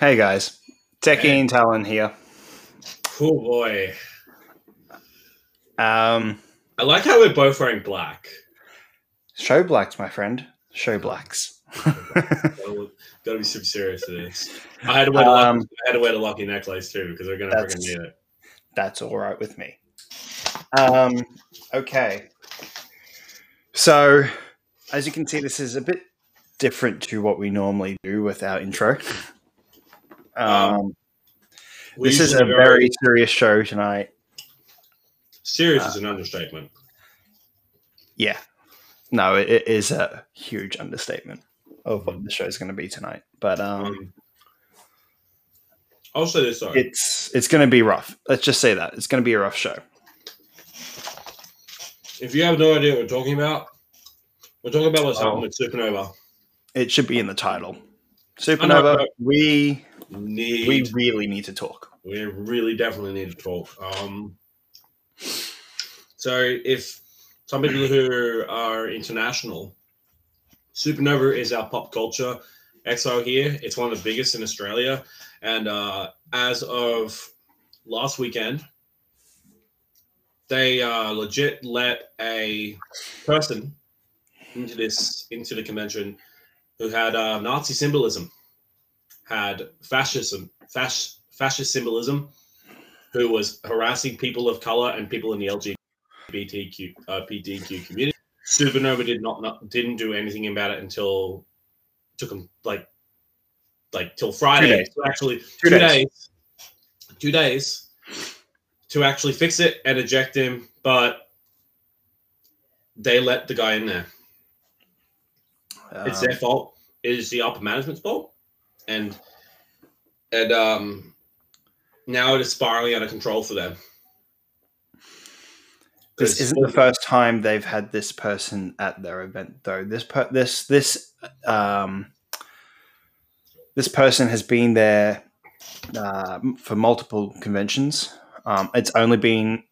Hey guys, Techie Hey. and Talon here. Oh boy. Um, I like how we're both wearing black. show blacks, my friend. Show blacks. Gotta, gotta be super serious with this. I had to wear the lucky, Um, I had to wear the lucky necklace too because we're gonna freaking need it. That's all right with me. Um, okay. So, as you can see, this is a bit different to what we normally do with our intro. Um, We this is a very serious show tonight. serious uh, is an understatement. Yeah. No, it, it is a huge understatement of what the show is going to be tonight. But um, Um, I'll say this though. it's it's going to be rough. Let's just say that it's going to be a rough show. if you have no idea what we're talking about, we're talking about what's Oh. happened with Supanova. It should be in the title. Supanova. We Need we really need to talk. we really definitely need to talk. Um, so if some people who are international, Supanova is our pop culture exile here. It's one of the biggest in Australia, and uh, as of last weekend, they uh, legit let a person into this into the convention who had uh, Nazi symbolism, had fascism, fasc- fascist symbolism, who was harassing people of color and people in the LGBTQ uh, PDQ community. Supanova did not, not didn't do anything about it until took them like like till Friday. to actually Two two, days. days. two days to actually fix it and eject him, but they let the guy in there. It's Um, their fault. It is the upper management's fault, and and um, now it is spiraling out of control for them. This isn't the first time they've had this person at their event, though. This per- this this um, this person has been there uh, for multiple conventions. Um, it's only been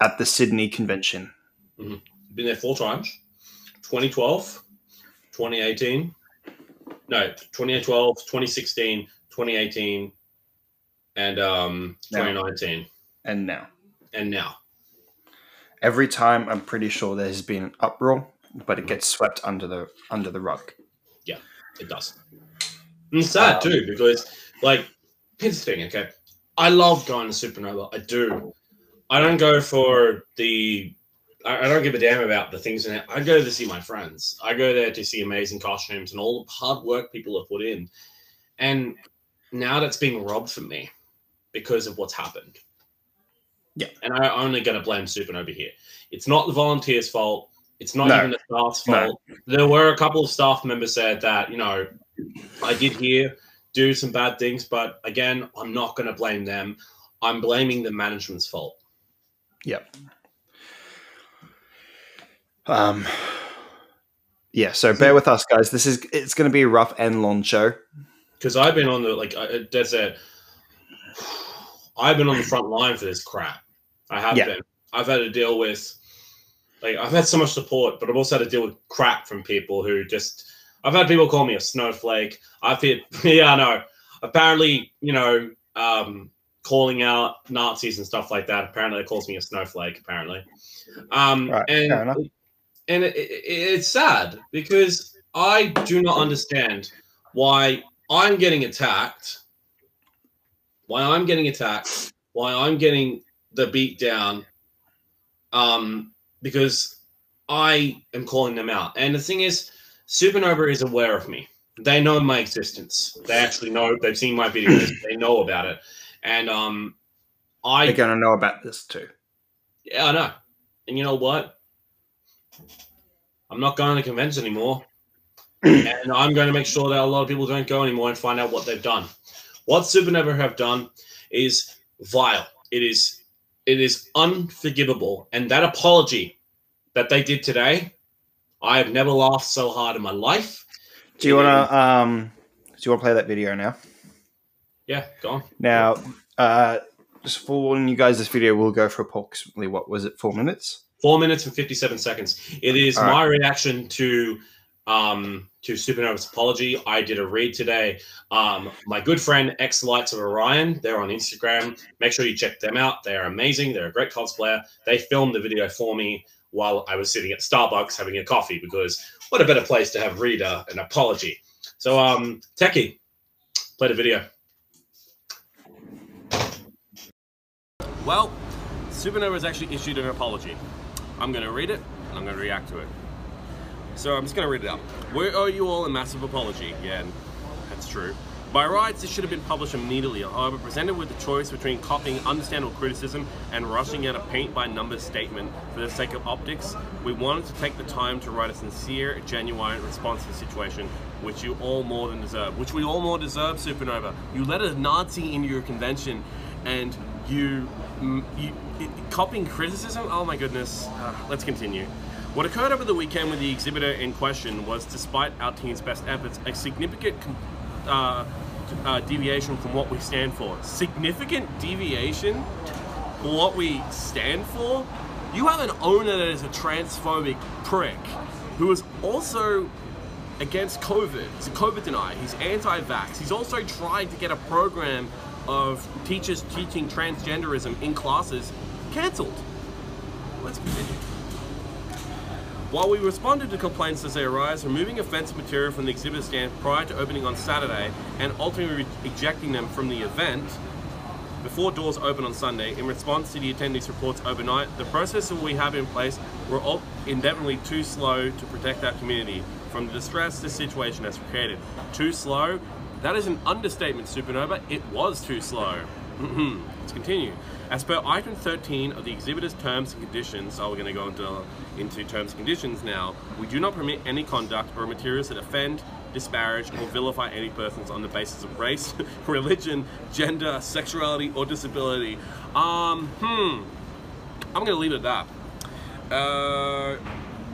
at the Sydney convention. been there four times 2012 2018 no 2012 2016 2018 and um Now. 2019 And now, and now. Every time, I'm pretty sure there has been an uproar, but it gets swept under the under the rug. Yeah, it does. And it's sad Um, too because like here's the thing okay? I love going to supanova. I do. I don't go for the I I don't give a damn about the things in it. I go to see my friends. I go there to see amazing costumes and all the hard work people have put in. And now that's being robbed from me because of what's happened. Yeah. And I'm only going to blame Supanova here. It's not the volunteers' fault. It's not No. even the staff's No. fault. There were a couple of staff members said that, you know, I did hear do some bad things, but again, I'm not going to blame them. I'm blaming the management's fault. Yep. Um. Yeah. So bear with us, guys. This is it's going to be a rough and long show. because I've been on the like I- that's it. I've been on the front line for this crap. I have Yeah. been. I've had to deal with like I've had so much support, but I've also had to deal with crap from people who just. I've had people call me a snowflake. I've yeah, I know. Apparently, you know, um, calling out Nazis and stuff like that. Apparently, it calls me a snowflake. Apparently, um, Right, and and it, it, it's sad because I do not understand why I'm getting attacked, why I'm getting attacked, why I'm getting the beat down, um, because I am calling them out. And the thing is, Supanova is aware of me. They know my existence. They actually know. They've seen my videos. they know about it. And um, I They're going to know about this too. yeah, I know. And you know what? I'm not going to convention anymore. and I'm going to make sure that a lot of people don't go anymore and find out what they've done. What Supanova have done is vile. It is it is unforgivable. And that apology that they did today, I have never laughed so hard in my life. Do you want to um? Do you want to play that video now? Yeah, go on. Now, uh, just for warning you guys, this video will go for approximately what was it, four minutes? Four minutes and 57 seconds. It is All right. my reaction to um, to Supanova's apology. I did a read today. Um, my good friend X Lights of Orion, they're on Instagram. Make sure you check them out. They are amazing. They're a great cosplayer. They filmed the video for me while I was sitting at Starbucks having a coffee because what a better place to have reader an apology. So, um, Techie, play the video. Well, Supanova has actually issued an apology. I'm to read it and I'm to react to it. So I'm just to read it out. We owe you all a massive apology. Yeah, that's true. By rights, this should have been published immediately. However, presented with the choice between copying understandable criticism and rushing out a paint-by-numbers statement for the sake of optics, we wanted to take the time to write a sincere, genuine response to the situation, which you all more than deserve. Which we all more deserve, Supanova. You let a Nazi into your convention, and you, you copying criticism. Oh my goodness. Uh, let's continue. What occurred over the weekend with the exhibitor in question was, despite our team's best efforts, a significant uh, uh, deviation from what we stand for. Significant deviation from what we stand for? You have an owner that is a transphobic prick who is also against COVID. He's a COVID denier. He's anti-vax. He's also trying to get a program of teachers teaching transgenderism in classes cancelled. Let's continue. While we responded to complaints as they arise, removing offensive material from the exhibit stand prior to opening on Saturday and ultimately ejecting them from the event before doors open on Sunday in response to the attendees' reports overnight, the processes we have in place were indefinitely too slow to protect our community from the distress this situation has created. Too slow? That is an understatement, Supanova. It was too slow. Let's continue. As per item 13 of the exhibitor's terms and conditions, so we're going to go into, into terms and conditions now, we do not permit any conduct or materials that offend, disparage, or vilify any persons on the basis of race, religion, gender, sexuality, or disability. Um, hmm. I'm going to leave it at that. Uh,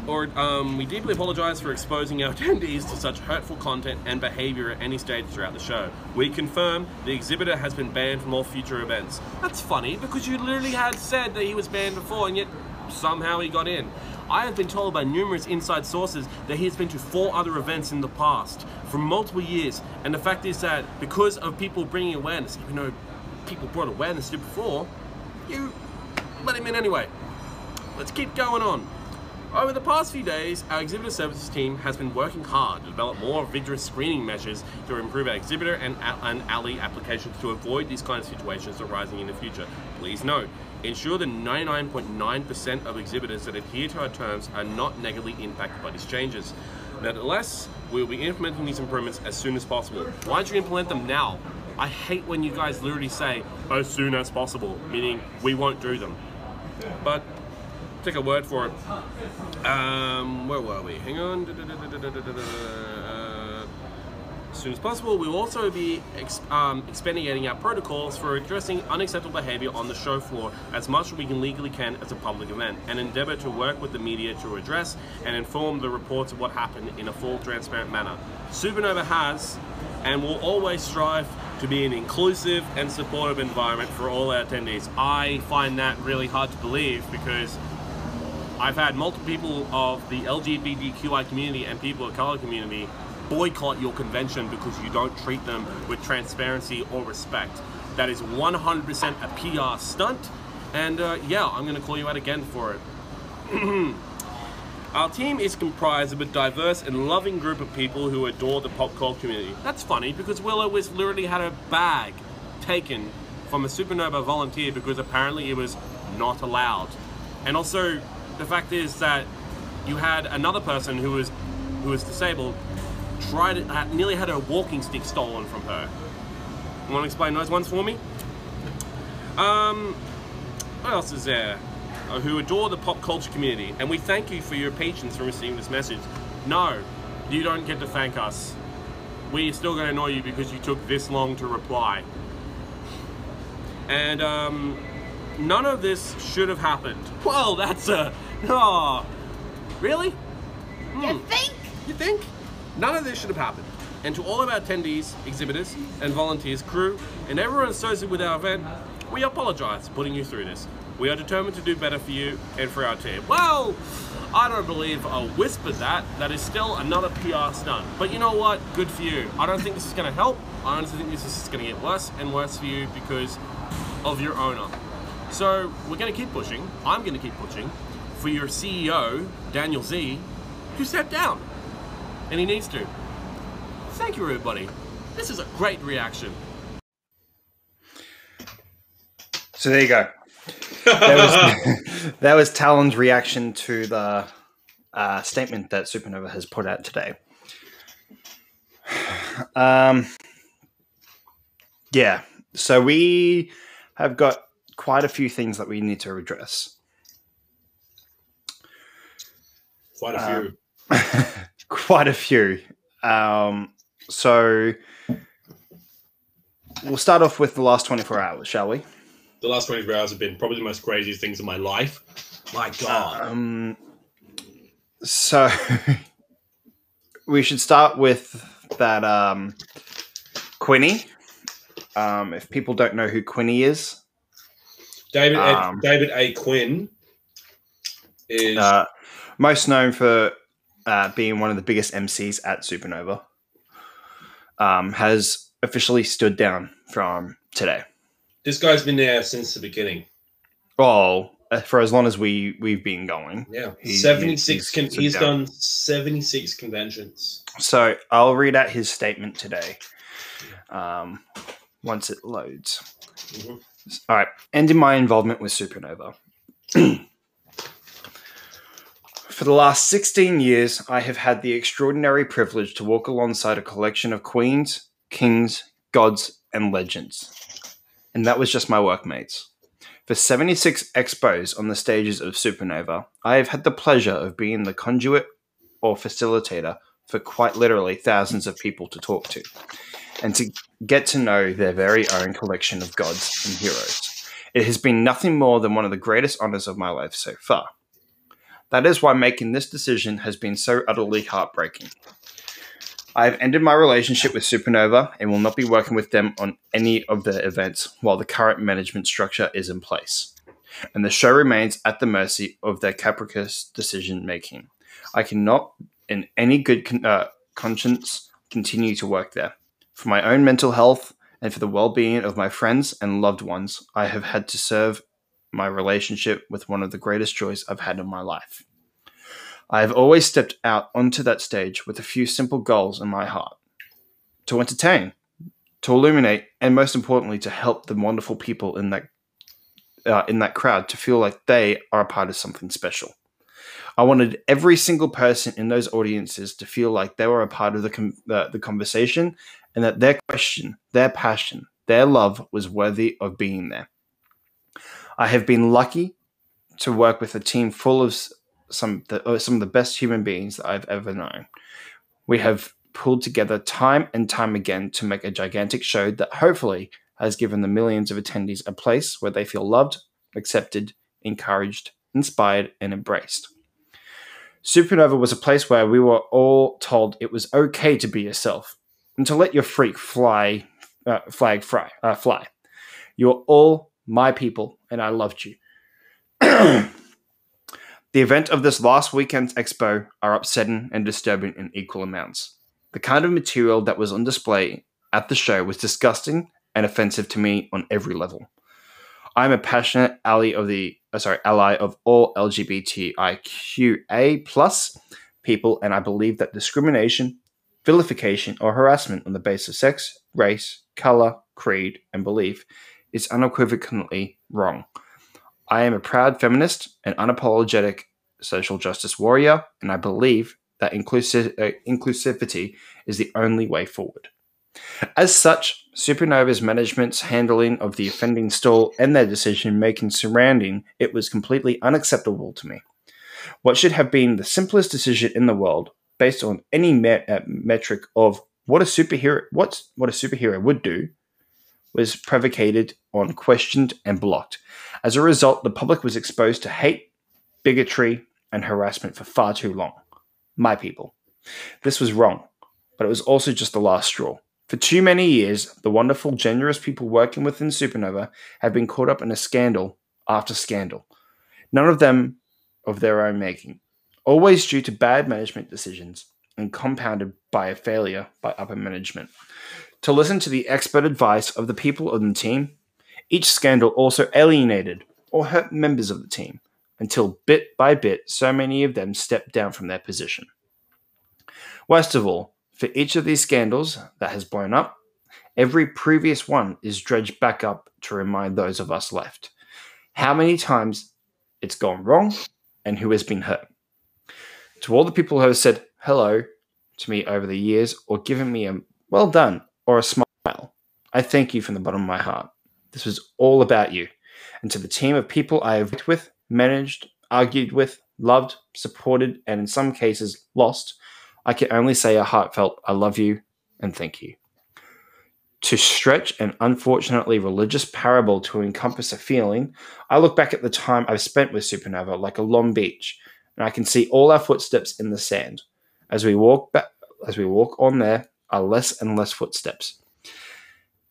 or um, we deeply apologize for exposing our attendees to such hurtful content and behavior at any stage throughout the show. We confirm the exhibitor has been banned from all future events. That's funny because you literally had said that he was banned before and yet somehow he got in. I have been told by numerous inside sources that he has been to four other events in the past for multiple years. And the fact is that because of people bringing awareness, even though people brought awareness to before, you let him in anyway. Let's keep going on. Over the past few days, our exhibitor services team has been working hard to develop more vigorous screening measures to improve our exhibitor and, and alley applications to avoid these kind of situations arising in the future. Please note, ensure that 99.9% of exhibitors that adhere to our terms are not negatively impacted by these changes. Nevertheless, we will be implementing these improvements as soon as possible. Why don't you implement them now? I hate when you guys literally say, as soon as possible, meaning we won't do them. But take a word for it. Um, where were we? Hang on. Uh, as soon as possible, we will also be ex um, expediting our protocols for addressing unacceptable behavior on the show floor as much as we can legally can as a public event, and endeavor to work with the media to address and inform the reports of what happened in a full, transparent manner. Supanova has and will always strive to be an inclusive and supportive environment for all our attendees. I find that really hard to believe because I've had multiple people of the LGBTQI community and people of color community boycott your convention because you don't treat them with transparency or respect. That is 100% a PR stunt, and uh, yeah, I'm going to call you out again for it. Our team is comprised of a diverse and loving group of people who adore the pop culture community. That's funny because Willow was literally had a bag taken from a supanova volunteer because apparently it was not allowed. And also, the fact is that you had another person who was who was disabled tried uh, nearly had her walking stick stolen from her. You want to explain those ones for me? Um, what else is there? Uh, who adore the pop culture community, and we thank you for your patience for receiving this message. No, you don't get to thank us. We're still going to annoy you because you took this long to reply. And um, none of this should have happened. Well, that's a... Oh, really? Hmm. You think? You think? None of this should have happened. And to all of our attendees, exhibitors, and volunteers, crew, and everyone associated with our event, we apologize for putting you through this. We are determined to do better for you and for our team. Well, I don't believe a whisper that. That is still another PR stunt. But you know what? Good for you. I don't think this is going to help. I honestly think this is going to get worse and worse for you because of your owner. So we're going to keep pushing. I'm going to keep pushing for your CEO, Daniel Z, to step down. And he needs to. Thank you, everybody. This is a great reaction. So there you go. That was, that was Talon's reaction to the uh, statement that Supanova has put out today. Um, yeah, so we have got quite a few things that we need to address. Quite a Um, few. quite a few. Um, so we'll start off with the last 24 hours, shall we? the last 24 hours have been probably the most craziest things in my life. My God. Um, so we should start with that um, Quinny. Um, if people don't know who Quinny is, David um, David A. Quinn is uh, most known for uh, being one of the biggest MCs at Supanova, um, has officially stood down from today. this guy's been there since the beginning. Well, uh, for as long as we we've been going. Yeah, He- 76 he's- con- he's done 76 conventions. So I'll read out his statement today. Um, once it loads. Mhm. All right. Ending my involvement with Supanova. For the last 16 years, I have had the extraordinary privilege to walk alongside a collection of queens, kings, gods, and legends. And that was just my workmates. For 76 expos on the stages of Supanova, I have had the pleasure of being the conduit or facilitator for quite literally thousands of people to talk to and to get to know their very own collection of gods and heroes. It has been nothing more than one of the greatest honors of my life so far. That is why making this decision has been so utterly heartbreaking. I have ended my relationship with Supanova and will not be working with them on any of their events while the current management structure is in place. And the show remains at the mercy of their capricious decision making. I cannot, in any good con- uh, conscience, continue to work there. For my own mental health and for the well being of my friends and loved ones, I have had to serve my relationship with one of the greatest joys I've had in my life. I have always stepped out onto that stage with a few simple goals in my heart to entertain, to illuminate, and most importantly, to help the wonderful people in that. Uh, in that crowd to feel like they are a part of something special. I wanted every single person in those audiences to feel like they were a part of the com- the conversation and that their question, their passion, their love was worthy of being there. I have been lucky to work with a team full of some the, uh, some of the best human beings that I've ever known. We have pulled together time and time again to make a gigantic show that hopefully has given the millions of attendees a place where they feel loved, accepted, encouraged, inspired, and embraced. Supanova was a place where we were all told it was okay to be yourself and to let your freak fly, uh, flag fly, uh, fly. You're all my people, and I loved you. the event of this last weekend's expo are upsetting and disturbing in equal amounts. The kind of material that was on display at the show was disgusting and offensive to me on every level. I'm a passionate ally of the uh, sorry ally of all LGBTIQA plus people, and I believe that discrimination, vilification, or harassment on the basis of sex, race, color, creed, and belief is unequivocally wrong. I am a proud feminist and unapologetic social justice warrior, and I believe that uh, inclusivity is the only way forward. As such, Supanova's management's handling of the offending stall and their decision making surrounding it was completely unacceptable to me. What should have been the simplest decision in the world, based on any met, uh, metric of what a superhero what what a superhero would do, was provocated on, questioned, and blocked. As a result, the public was exposed to hate, bigotry, and harassment for far too long. My people. This was wrong, but it was also just the last straw. For too many years, the wonderful, generous people working within Supanova have been caught up in a scandal after scandal, none of them of their own making. Always due to bad management decisions and compounded by a failure by upper management. To listen to the expert advice of the people on the team, each scandal also alienated or hurt members of the team until bit by bit so many of them stepped down from their position. Worst of all, for each of these scandals that has blown up, every previous one is dredged back up to remind those of us left how many times it's gone wrong and who has been hurt. To all the people who have said hello to me over the years or given me a well done or a smile, I thank you from the bottom of my heart. This was all about you. And to the team of people I have worked with, managed, argued with, loved, supported, and in some cases lost, I can only say a heartfelt I love you and thank you. To stretch an unfortunately religious parable to encompass a feeling, I look back at the time I've spent with Supernova like a long beach, and I can see all our footsteps in the sand. As we walk back, as we walk on there, are less and less footsteps,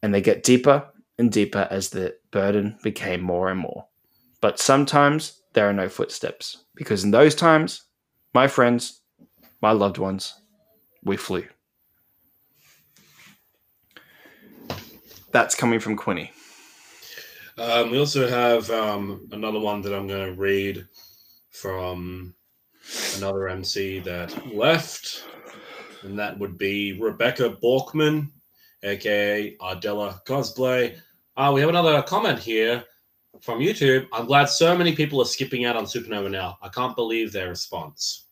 and they get deeper and deeper as the burden became more and more. But sometimes there are no footsteps because in those times, my friends, my loved ones, we flew. That's coming from Quinny. Um, we also have um, another one that I'm going to read from another MC that left, and that would be Rebecca Borkman, aka Ardella Cosplay. Uh, we have another comment here from YouTube. I'm glad so many people are skipping out on Supanova now. I can't believe their response.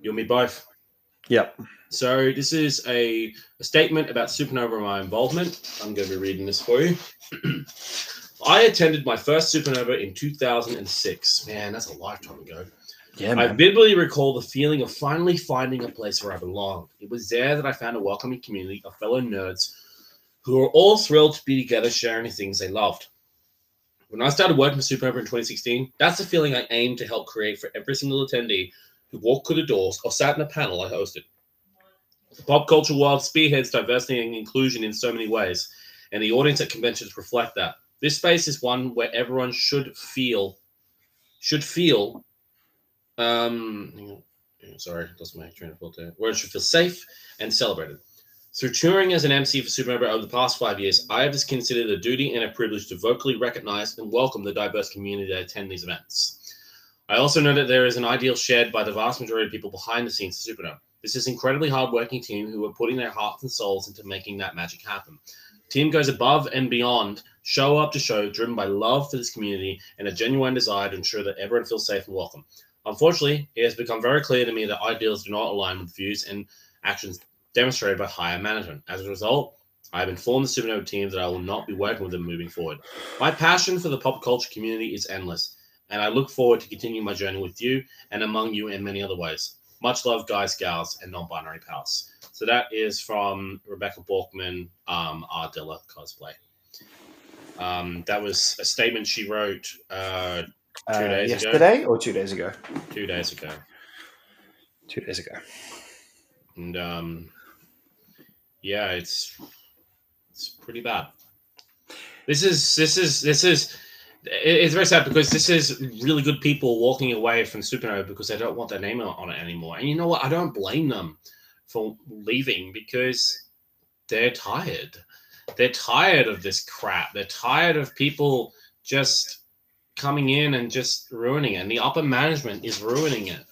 You and me both. Yep. So this is a, a statement about Supanova and my involvement. I'm going to be reading this for you. I attended my first Supanova in 2006. Man, that's a lifetime ago. Yeah, I vividly recall the feeling of finally finding a place where I belonged. It was there that I found a welcoming community of fellow nerds who were all thrilled to be together sharing the things they loved. When I started working for Supanova in 2016, that's the feeling I aimed to help create for every single attendee who walked through the doors or sat in a panel I hosted. The pop culture world spearheads diversity and inclusion in so many ways, and the audience at conventions reflect that. This space is one where everyone should feel should feel um. Sorry, lost my train of thought there. Where it should feel safe and celebrated. Through touring as an MC for Supanova over the past five years, I have considered a duty and a privilege to vocally recognize and welcome the diverse community that attend these events. I also know that there is an ideal shared by the vast majority of people behind the scenes of Supanova. This is an incredibly hardworking team who are putting their hearts and souls into making that magic happen. Team goes above and beyond, show up to show, driven by love for this community and a genuine desire to ensure that everyone feels safe and welcome. Unfortunately, it has become very clear to me that ideals do not align with views and actions demonstrated by higher management. As a result, I have informed the Supanova team that I will not be working with them moving forward. My passion for the pop culture community is endless, and I look forward to continuing my journey with you and among you in many other ways. Much love, guys, gals, and non-binary pals. So that is from Rebecca Borkman, um, Ardilla cosplay. Um, that was a statement she wrote uh, Uh, days ago. yesterday or two days ago? two days ago, Two days ago. and um, yeah, it's it's pretty bad. This is this is this is it's very sad because this is really good people walking away from Supanova because they don't want their name on it anymore. And you know what? I don't blame them for leaving because they're tired. They're tired of this crap. They're tired of people just coming in and just ruining it. And the upper management is ruining it.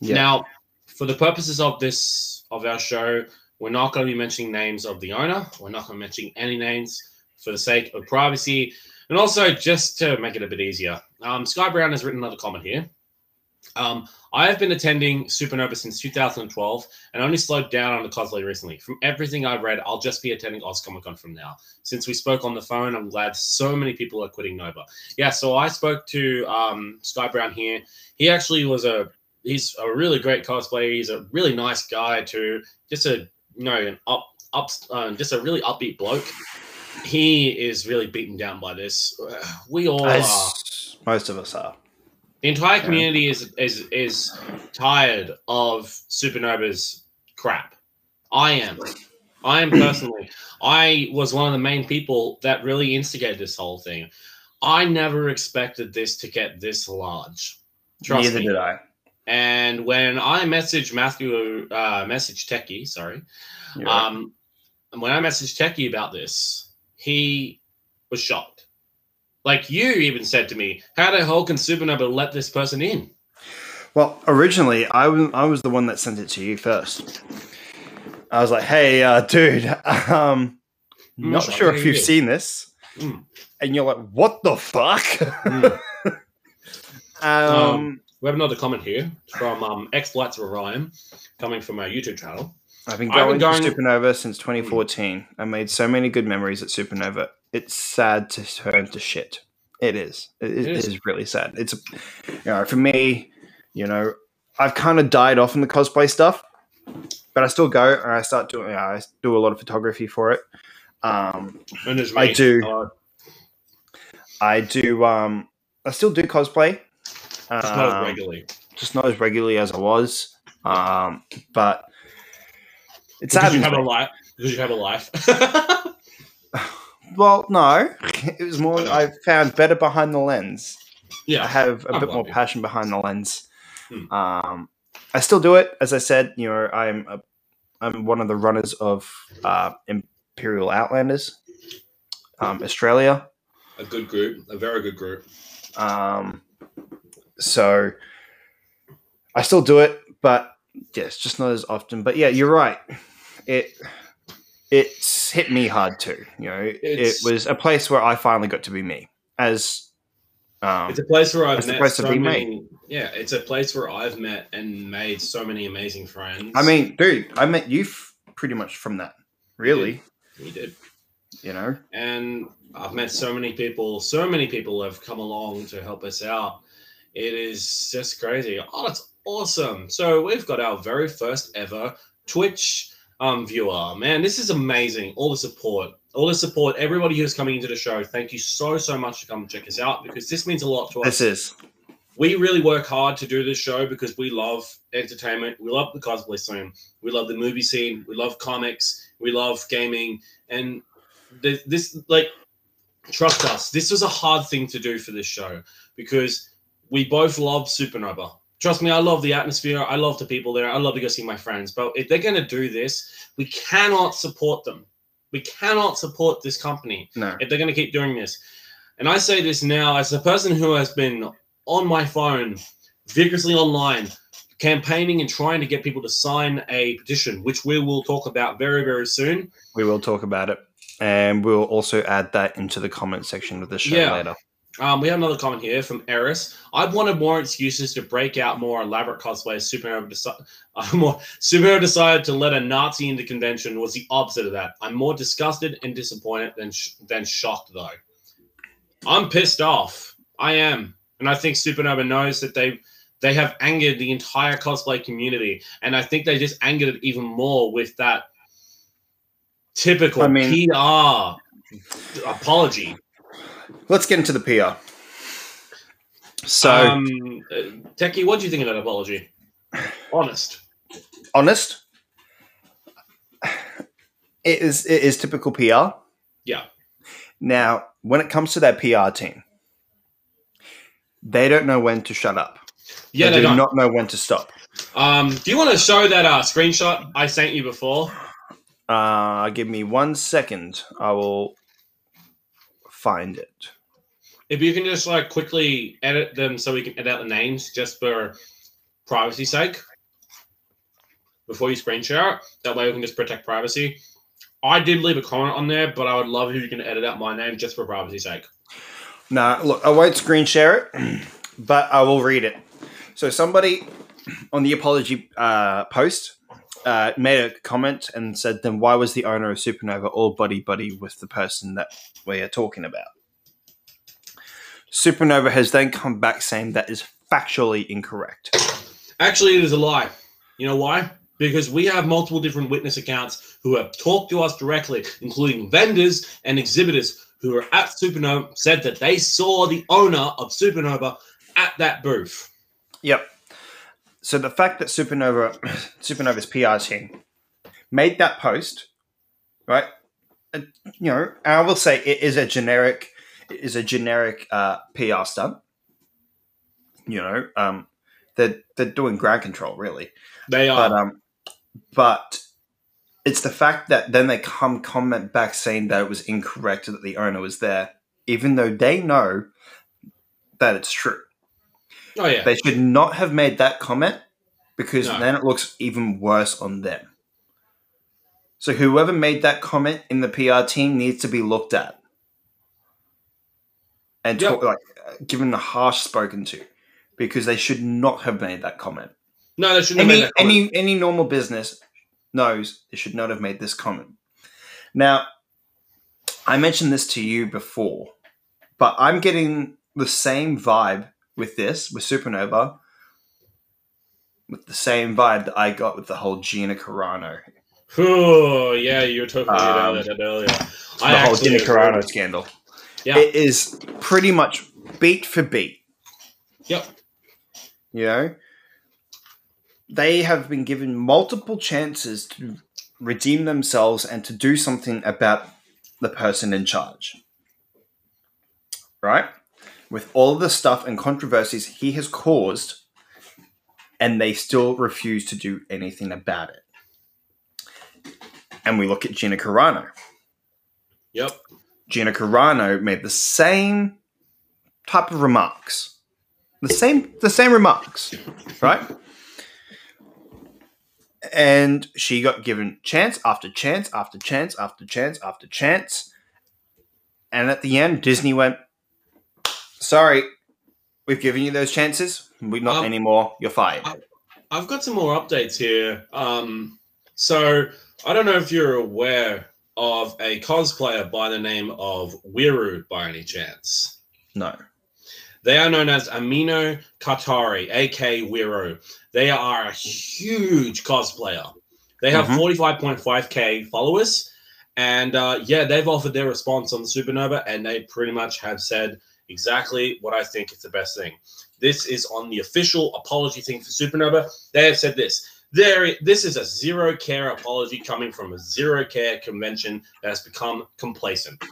Yeah. Now, for the purposes of this of our show, we're not going to be mentioning names of the owner. We're not going to mention any names for the sake of privacy, and also just to make it a bit easier. Um, Sky Brown has written another comment here. Um, I have been attending Supanova since 2012 and only slowed down on the cosplay recently. From everything I've read, I'll just be attending Oz Comic Con from now. Since we spoke on the phone, I'm glad so many people are quitting Nova. Yeah, so I spoke to um, Sky Brown here. He actually was a he's a really great cosplayer. He's a really nice guy too. Just a you know an up up uh, just a really upbeat bloke. He is really beaten down by this. We all are. Most of us are. The entire Yeah. community is is is tired of supanovas crap. I am. I am personally. I was one of the main people that really instigated this whole thing. I never expected this to get this large. Trust Neither me. did I. And when I messaged Matthew, uh, message Techie, sorry, um, when I messaged Techie about this, he was shocked. Like you even said to me, "How the hell can Supanova let this person in?" Well, originally, I was I was the one that sent it to you first. I was like, "Hey, uh, dude, um, Mm, not sure if you you've did. seen this," Mm. and you're like, "What the fuck?" Mm. um, We have another comment here from um, X Flights of Orion, coming from our YouTube channel. I've been I've going, to Supanova since 2014. I made so many good memories at Supanova. It's sad to turn to shit. It is. It, it It is. is. really sad. It's, you know, for me, you know, I've kind of died off in the cosplay stuff, but I still go and I start doing. You know, I do a lot of photography for it. Um, And there's I do. I do. Um, I still do cosplay. just not Um, as regularly. just not as regularly as I was. Um, but it's Because you have a life. Because you have a life. Well, no, it was more. I found better behind the lens. Yeah, I have a I bit more you. passion behind the lens. Hmm. Um, I still do it, as I said. You know, I'm a, I'm one of the runners of uh, Imperial Outlanders, um, Australia. A good group. A very good group. Um, so I still do it, but yes, just not as often. But yeah, you're right. It it's hit me hard too. You know, It's- it was a place where I finally got to be me as um, It's a place where I've met so many. Yeah, it's a place where I've met and made so many amazing friends. I mean, dude, I met you f- pretty much from that. Really, we did. you know. and I've met so many people. So many people have come along to help us out. It is just crazy. Oh, it's awesome! So we've got our very first ever Twitch um, viewer. Man, this is amazing. All the support, all the support. Everybody who's coming into the show, thank you so so much to come and check us out because this means a lot to us. This is we really work hard to do this show because we love entertainment. We love the cosplay scene. We love the movie scene. We love comics. We love gaming. And th- this, like, trust us, this was a hard thing to do for this show because we both love Supanova. Trust me, I love the atmosphere. I love the people there. I love to go see my friends. But if they're going to do this, we cannot support them. We cannot support this company no. if they're going to keep doing this. And I say this now as a person who has been on my phone, vigorously online, campaigning and trying to get people to sign a petition, which we will talk about very, very soon. We will talk about it, and we'll also add that into the comment section of the show Yeah. later. Um, we have another comment here from Eris. I've wanted more excuses to break out more elaborate cosplays. Supanova, deci- uh, more, Supanova decided to let a Nazi into convention was the opposite of that. I'm more disgusted and disappointed than sh- than shocked though. I'm pissed off. I am, and I think Supanova knows that they they have angered the entire cosplay community, and I think they just angered it even more with that typical I mean- PR apology. Let's get into the PR. So, um, Techie, what do you think of that apology? Honest. honest, it is it is typical PR. Yeah. Now, when it comes to that PR team, they don't know when to shut up. Yeah, they, they do don't. not know when to stop. Um, do you want to show that uh, screenshot I sent you before? Uh, give me one second. I will find it. If you can just like quickly edit them so we can edit out the names just for privacy sake before you screen share. That way we can just protect privacy. I did leave a comment on there, but I would love if you can edit out my name just for privacy sake. Nah, look, I won't screen share it, but I will read it. So somebody on the apology uh, post uh, made a comment and said, "Then why was the owner of Supanova all buddy buddy with the person that we are talking about?" Supanova has then come back saying that is factually incorrect. Actually, it is a lie. You know why? Because we have multiple different witness accounts who have talked to us directly, including vendors and exhibitors who are at Supanova, said that they saw the owner of Supernova at that booth. Yep. So the fact that Supanova, Supanova's PR team made that post, right? uh, You know, I will say it is a generic, it is a generic uh, PR stunt. You know, um, they're they're doing ground control really. They are. But um, but it's the fact that then they come comment back saying that it was incorrect that the owner was there, even though they know that it's true. Oh yeah. They should not have made that comment because No. then it looks even worse on them. So whoever made that comment in the PR team needs to be looked at and Yep. talk, like given a harsh spoken to because they should not have made that comment. no, they shouldn't have made Any that comment. any any normal business knows they should not have made this comment. Now, I mentioned this to you before, but I'm getting the same vibe with this with Supanova, with the same vibe that I got with the whole Gina Carano, Oh yeah, you were talking about Um, that earlier. the I whole Gina agree. Carano scandal. Yeah. It is pretty much beat for beat. Yep. You know, they have been given multiple chances to redeem themselves and to do something about the person in charge. Right? With all of the stuff and controversies he has caused, and they still refuse to do anything about it. And we look at Gina Carano. Yep. Gina Carano made the same type of remarks. The same the same remarks, right? And she got given chance after chance after chance after chance after chance. And at the end, Disney went, Sorry, we've given you those chances. We not Um, anymore. You're fired. I've got some more updates here. Um, so I don't know if you're aware of a cosplayer by the name of Wiru by any chance. no. They are known as Amino Katari, aka Wiru. They are a huge cosplayer. They have Mhm. 45.5k followers. And uh, yeah, they've offered their response on the Supanova, and they pretty much have said exactly what I think is the best thing. This is on the official apology thing for Supanova. They have said this. There, this is a zero care apology coming from a zero care convention that has become complacent.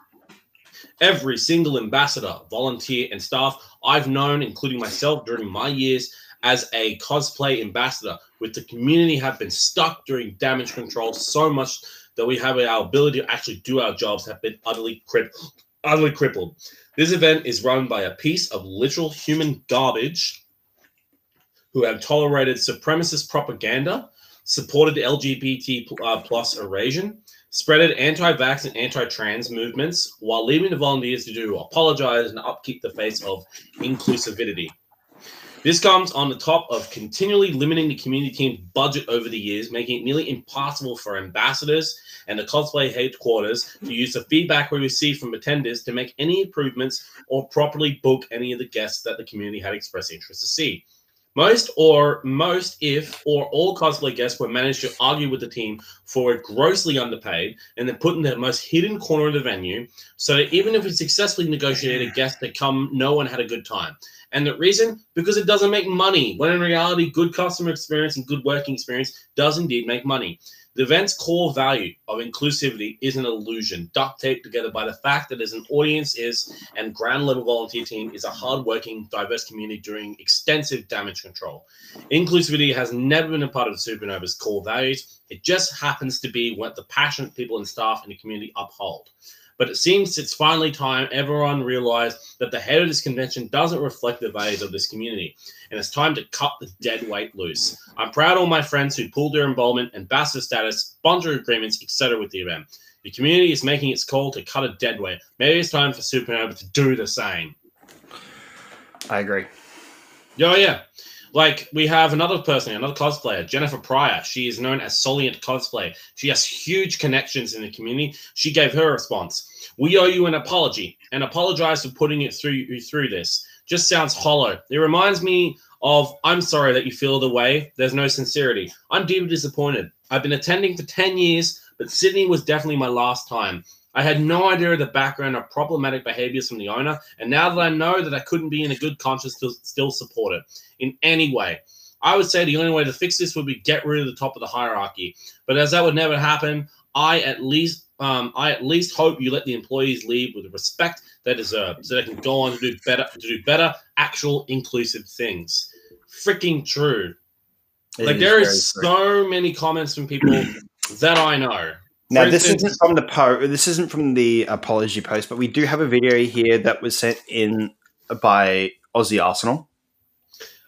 Every single ambassador, volunteer, and staff I've known, including myself during my years as a cosplay ambassador with the community, have been stuck during damage control so much that we have our ability to actually do our jobs have been utterly crippled. Utterly crippled. This event is run by a piece of literal human garbage who have tolerated supremacist propaganda, supported LGBT uh, plus erosion, spreaded anti-vax and anti-trans movements, while leaving the volunteers to do apologize and upkeep the face of inclusivity. This comes on the top of continually limiting the community team's budget over the years, making it nearly impossible for ambassadors and the cosplay headquarters to use the feedback we receive from attenders to make any improvements or properly book any of the guests that the community had expressed interest to see. Most or most, if or all cosplay guests were managed to argue with the team for a grossly underpaid and then put in the most hidden corner of the venue, so that even if we successfully negotiated guests to come, no one had a good time. And the reason? Because it doesn't make money. When in reality, good customer experience and good working experience does indeed make money. The event's core value of inclusivity is an illusion, duct taped together by the fact that as an audience is and ground level volunteer team is a hardworking, diverse community doing extensive damage control. Inclusivity has never been a part of Supanova's core values. It just happens to be what the passionate people and staff in the community uphold. But it seems it's finally time everyone realized that the head of this convention doesn't reflect the values of this community, and it's time to cut the dead weight loose. I'm proud of all my friends who pulled their involvement, ambassador status, sponsor agreements, etc. with the event. The community is making its call to cut a dead weight. Maybe it's time for Supanova to do the same. I agree. Oh yeah. Like we have another person, another cosplayer, Jennifer Pryor. She is known as Soliant Cosplay. She has huge connections in the community. She gave her response. We owe you an apology and apologize for putting it through you through this. Just sounds hollow. It reminds me of I'm sorry that you feel the way. There's no sincerity. I'm deeply disappointed. I've been attending for 10 years, but Sydney was definitely my last time. I had no idea of the background of problematic behaviors from the owner, and now that I know that I couldn't be in a good conscience to still support it in any way. I would say the only way to fix this would be get rid of the top of the hierarchy. But as that would never happen, I at least um, I at least hope you let the employees leave with the respect they deserve, so they can go on to do better to do better, actual inclusive things. freaking true. It like is there is true. so many comments from people that I know. Now, For this instance- isn't from the po- This isn't from the apology post, but we do have a video here that was sent in by Aussie Arsenal.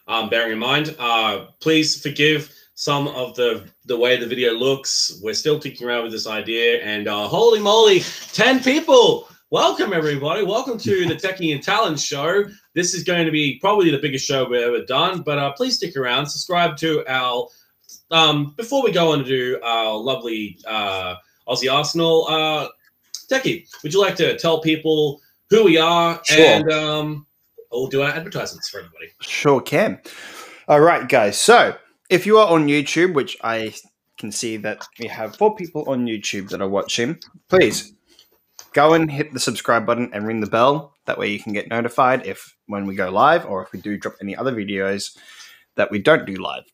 um, bearing in mind. Uh, please forgive some of the the way the video looks. We're still ticking around with this idea, and uh, holy moly, ten people! Welcome everybody. Welcome to the Techie and Talon Show. This is going to be probably the biggest show we've ever done. But uh, please stick around. Subscribe to our. Um, before we go on to do our lovely uh, Aussie Arsenal, uh, Techie, would you like to tell people who we are Sure. and um, we'll do our advertisements for everybody? Sure can. All right, guys. So if you are on YouTube, which I can see that we have four people on YouTube that are watching, please go and hit the subscribe button and ring the bell. That way you can get notified if when we go live or if we do drop any other videos that we don't do live.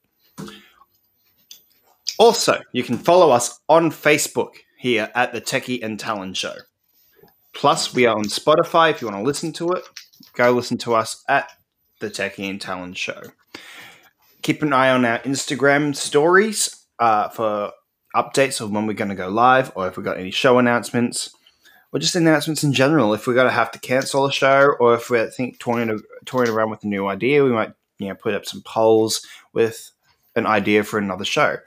Also, you can follow us on Facebook here at the Techie and Talon Show. Plus, we are on Spotify if you want to listen to it. Go listen to us at the Techie and Talon Show. Keep an eye on our Instagram stories uh, for updates of when we're going to go live or if we've got any show announcements or just announcements in general. If we're going to have to cancel a show or if we're think touring, touring around with a new idea, we might you know put up some polls with an idea for another show.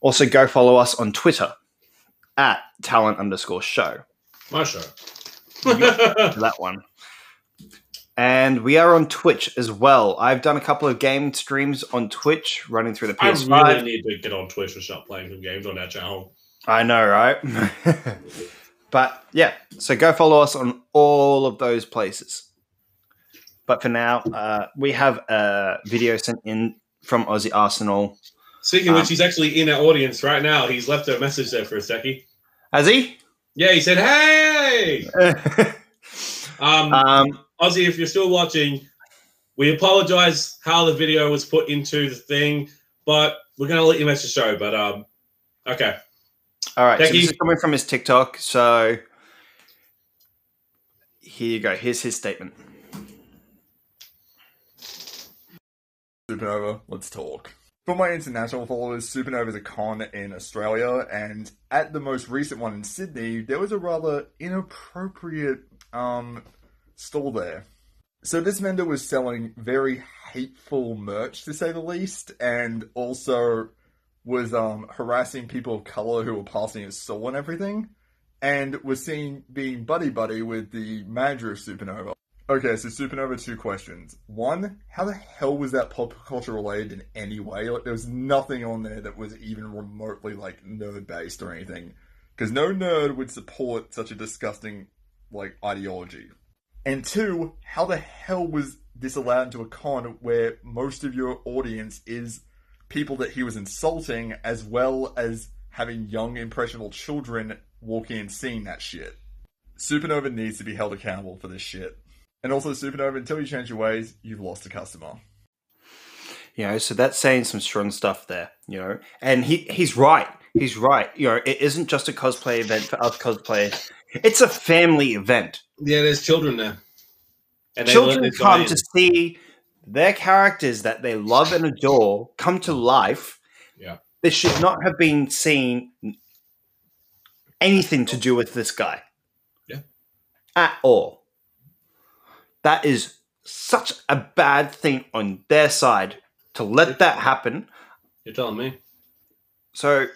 Also, go follow us on Twitter at talon underscore show My show. that one. And we are on Twitch as well. I've done a couple of game streams on Twitch running through the I PS5. really need to get on Twitch and start playing some games on that channel. I know, right? but yeah, so go follow us on all of those places. But for now, uh, we have a video sent in from Aussie Arsenal. Speaking of Um, which, he's actually in our audience right now. He's left a message there for a seckie. Has he? Yeah, he said, "Hey, um, um, Ozzy, if you're still watching, we apologize how the video was put into the thing, but we're gonna let you match the show." But um, okay, all right, so Thank this is coming from his TikTok. So here you go. Here's his statement. Supanova, let's talk. For my international followers, Supanova is a con in Australia, and at the most recent one in Sydney, there was a rather inappropriate um, stall there. So this vendor was selling very hateful merch, to say the least, and also was um, harassing people of color who were passing his stall and everything, and was seen being buddy buddy with the manager of Supanova. Okay, so Supanova, two questions. One, how the hell was that pop culture related in any way? Like, there was nothing on there that was even remotely like nerd based or anything, because no nerd would support such a disgusting like ideology. And two, how the hell was this allowed into a con where most of your audience is people that he was insulting, as well as having young impressionable children walking and seeing that shit? Supanova needs to be held accountable for this shit. And also, Supanova, until you change your ways, you've lost a customer. You know, so that's saying some strong stuff there, you know. And he he's right. He's right. You know, it isn't just a cosplay event for us cosplayers. It's a family event. yeah, there's children there, and Children this come to see their characters that they love and adore come to life. Yeah. This should not have been seen anything to do with this guy. Yeah. At all. That is such a bad thing on their side to let that happen. You're telling me? So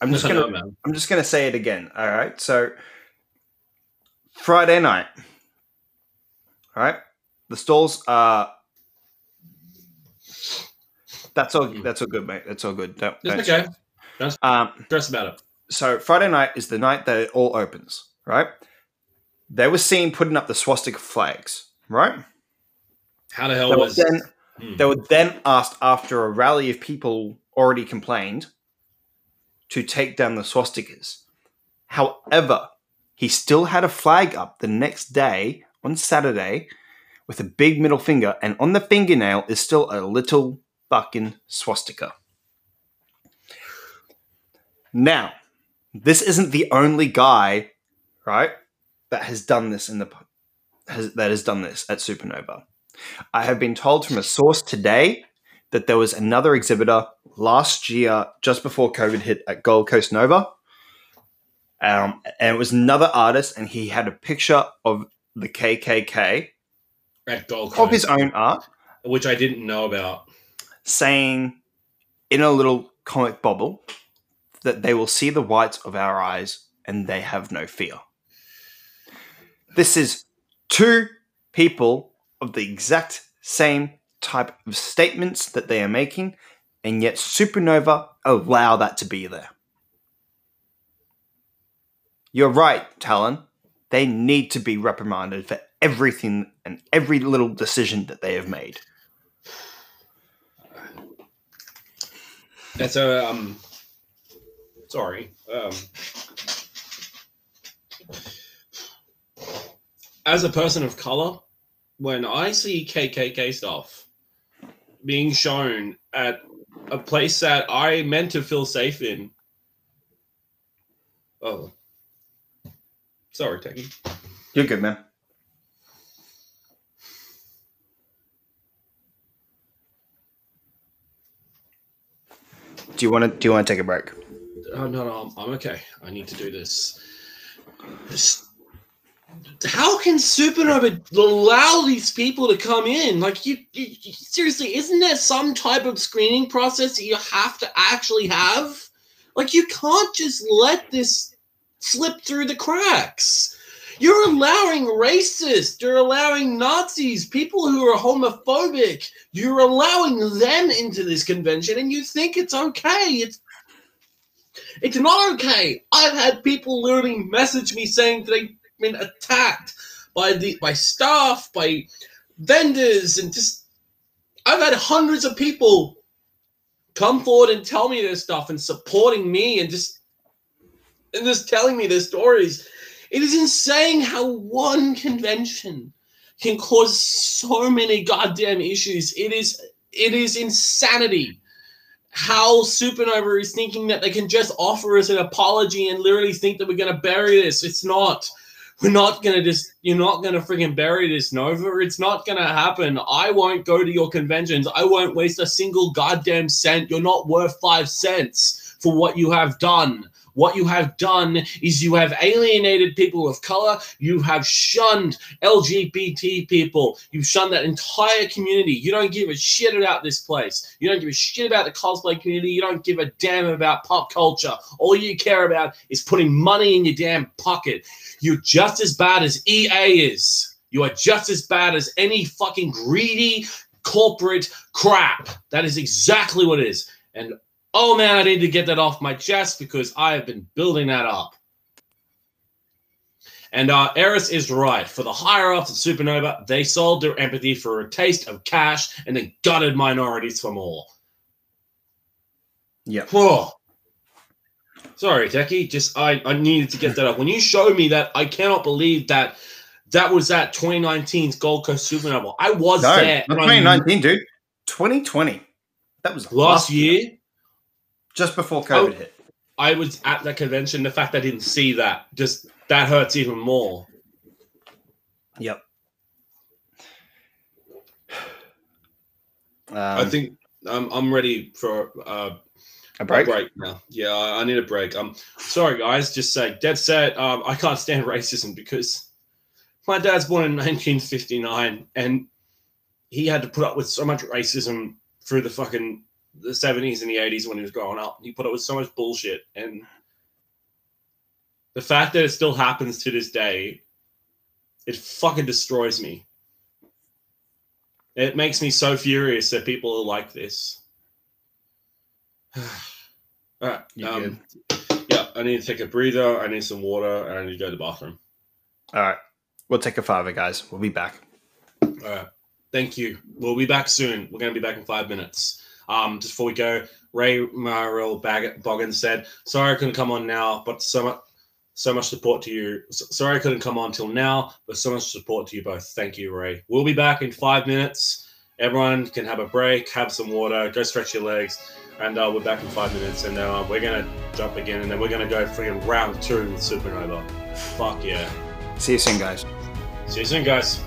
I'm just gonna man. I'm just gonna say it again. All right. So Friday night. All right. The stalls are. That's all. That's all good, mate. That's all good. Don't, don't It's okay. Um, Stress about it. so Friday night is the night that it all opens, right? They were seen putting up the swastika flags, right? How the hell They was? then Hmm. they were then asked after a rally of people already complained to take down the swastikas. However, he still had a flag up the next day on Saturday with a big middle finger, and on the fingernail is still a little fucking swastika. Now, this isn't the only guy, right, that has done this in the has that has done this at Supanova. I have been told from a source today that there was another exhibitor last year, just before COVID hit at Gold Coast Nova. Um, and it was another artist, and he had a picture of the KKK At Gold Coast of his own art which I didn't know about. saying in a little comic bubble that they will see the whites of our eyes and they have no fear. This is two people of the exact same type of statements that they are making, and yet Supanova allow that to be there. You're right, Talon. They need to be reprimanded for everything and every little decision that they have made. That's a um. Sorry. Um. As a person of color, when I see KKK stuff being shown at a place that I meant to feel safe in, oh, sorry, Techie. You're good, man. Do you want to? Do you want to take a break? Oh no, no, I'm, I'm okay. I need to do this. This- How can Supanova allow these people to come in? Like, you, you, you- seriously, isn't there some type of screening process that you have to actually have? Like, you can't just let this slip through the cracks. You're allowing racists, you're allowing Nazis, people who are homophobic, you're allowing them into this convention, and you think it's okay. It's it's not okay. I've had people literally message me saying they've been attacked by the by staff, by vendors, and just I've had hundreds of people come forward and tell me this stuff and supporting me and just and just telling me their stories. It is insane how one convention can cause so many goddamn issues. It is it is insanity how Supanova is thinking that they can just offer us an apology and literally think that we're going to bury this. It's not. We're not to just, you're not to freaking bury this, Nova. It's not to happen. I won't go to your conventions. I won't waste a single goddamn cent. You're not worth five cents for what you have done. What you have done is you have alienated people of color. You have shunned LGBT people. You've shunned that entire community. You don't give a shit about this place. You don't give a shit about the cosplay community. You don't give a damn about pop culture. All you care about is putting money in your damn pocket. You're just as bad as EA is. You are just as bad as any fucking greedy corporate crap. That is exactly what it is. And oh man, I need to get that off my chest because I have been building that up. And uh, Eris is right. For the higher ups at Supanova, they sold their empathy for a taste of cash and then gutted minorities for more. Yeah. Sorry, Techie. Just I, I needed to get that up. When you showed me that, I cannot believe that that was at 2019's Gold Coast Supanova. I was No, there not 2019, dude. 2020. That was last year. just before COVID Oh. hit. I was at that convention. The fact I didn't see that just that hurts even more. Yep. Um, I think I'm I'm ready for uh, a break. a break now. Yeah, I, need a break. Um, sorry guys, just say dead set. Um, I can't stand racism because my dad's born in 1959 and he had to put up with so much racism through the fucking the 70s and the 80s when he was growing up. He put up with so much bullshit and the fact that it still happens to this day, it fucking destroys me. It makes me so furious that people are like this. All right. You Um, yeah, I need to take a breather. I need some water, and I need to go to the bathroom. All right. We'll take a fiver, guys. We'll be back. All right. Thank you. We'll be back soon. We're going to be back in five minutes. Um, just before we go, Ray Maril Boggins said, "Sorry I couldn't come on now, but so much, so much support to you. Sorry I couldn't come on till now, but so much support to you both. Thank you, Ray. We'll be back in five minutes. Everyone can have a break, have some water, go stretch your legs, and uh, we're back in five minutes. And uh, we're gonna jump again, and then we're gonna go freaking round two with Supanova. Fuck yeah! See you soon, guys. See you soon, guys."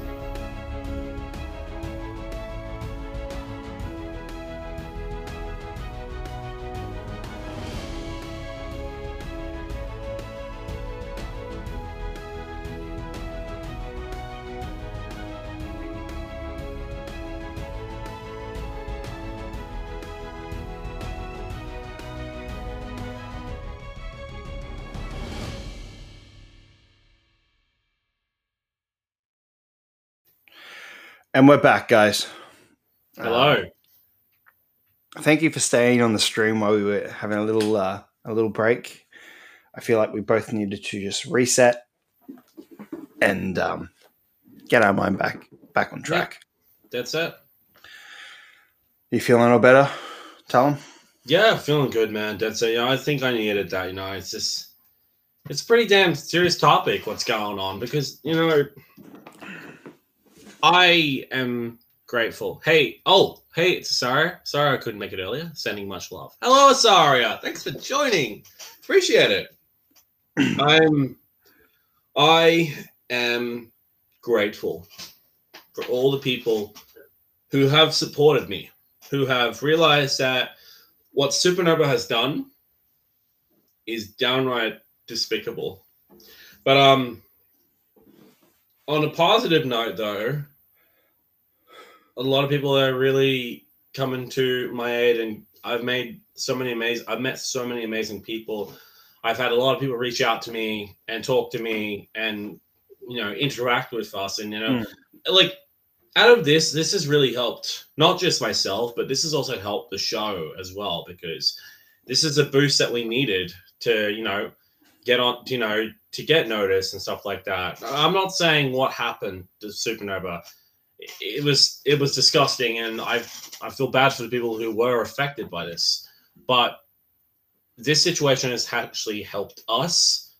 And we're back, guys. Hello. Uh, thank you for staying on the stream while we were having a little uh, a little break. I feel like we both needed to just reset and um, get our mind back back on track. That's it. You feeling all better? Tell them. Yeah, feeling good, man. That's it. You know, I think I needed that. You know, it's just it's a pretty damn serious topic what's going on because you know I am grateful. Hey, oh, hey, it's Asaria. Sorry I couldn't make it earlier. Sending much love. Hello, Asaria. Thanks for joining. Appreciate it. I'm I am grateful for all the people who have supported me, who have realized that what Supanova has done is downright despicable. But um on a positive note though, a lot of people are really coming to my aid and I've made so many amazing I've met so many amazing people. I've had a lot of people reach out to me and talk to me and you know interact with us and you know Mm. like out of this this has really helped not just myself but this has also helped the show as well because this is a boost that we needed to you know get on you know to get notice and stuff like that i'm not saying what happened to supanova it- it was it was disgusting and i i feel bad for the people who were affected by this but this situation has actually helped us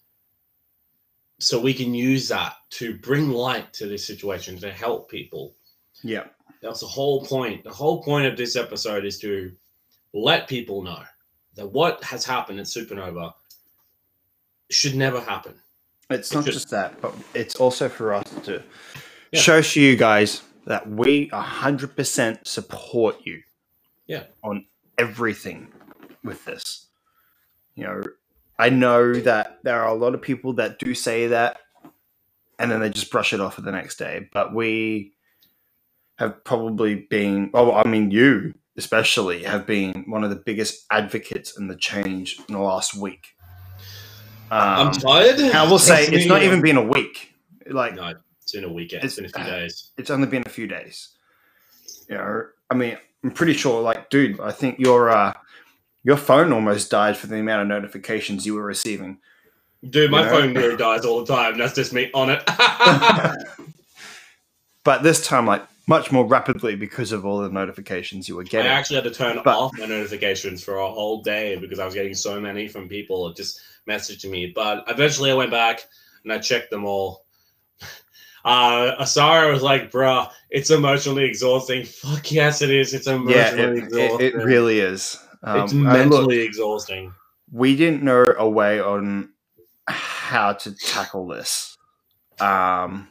so we can use that to bring light to this situation to help people Yeah. that's the whole point. The whole point of this episode is to let people know that what has happened at Supanova should never happen. It's It not should- just that, but it's also for us to Yeah. show to you guys that we 100% support you. Yeah. On everything with this. You know, I know that there are a lot of people that do say that and then they just brush it off for the next day, but we have probably been, oh, I mean, you especially have been one of the biggest advocates in the change in the last week. I'm Um, tired. I will say Trust it's me. not even been a week. Like No, it's been a weekend. It's It's- been a few days. it's only been a few days. You know, I mean, I'm pretty sure. Like, dude, I think your uh, your phone almost died for the amount of notifications you were receiving. Dude, my Yeah. phone nearly dies all the time. That's just me on it. but this time, like, much more rapidly because of all the notifications you were getting. I actually had to turn But- off my notifications for a whole day because I was getting so many from people just messaging me. But eventually I went back and I checked them all. Uh, Asara was like, bruh, it's emotionally exhausting. Fuck yes, it is. It's yeah, emotionally it, it, exhausting. it really is. Um, it's and look, mentally exhausting. we didn't know a way on how to tackle this. Um,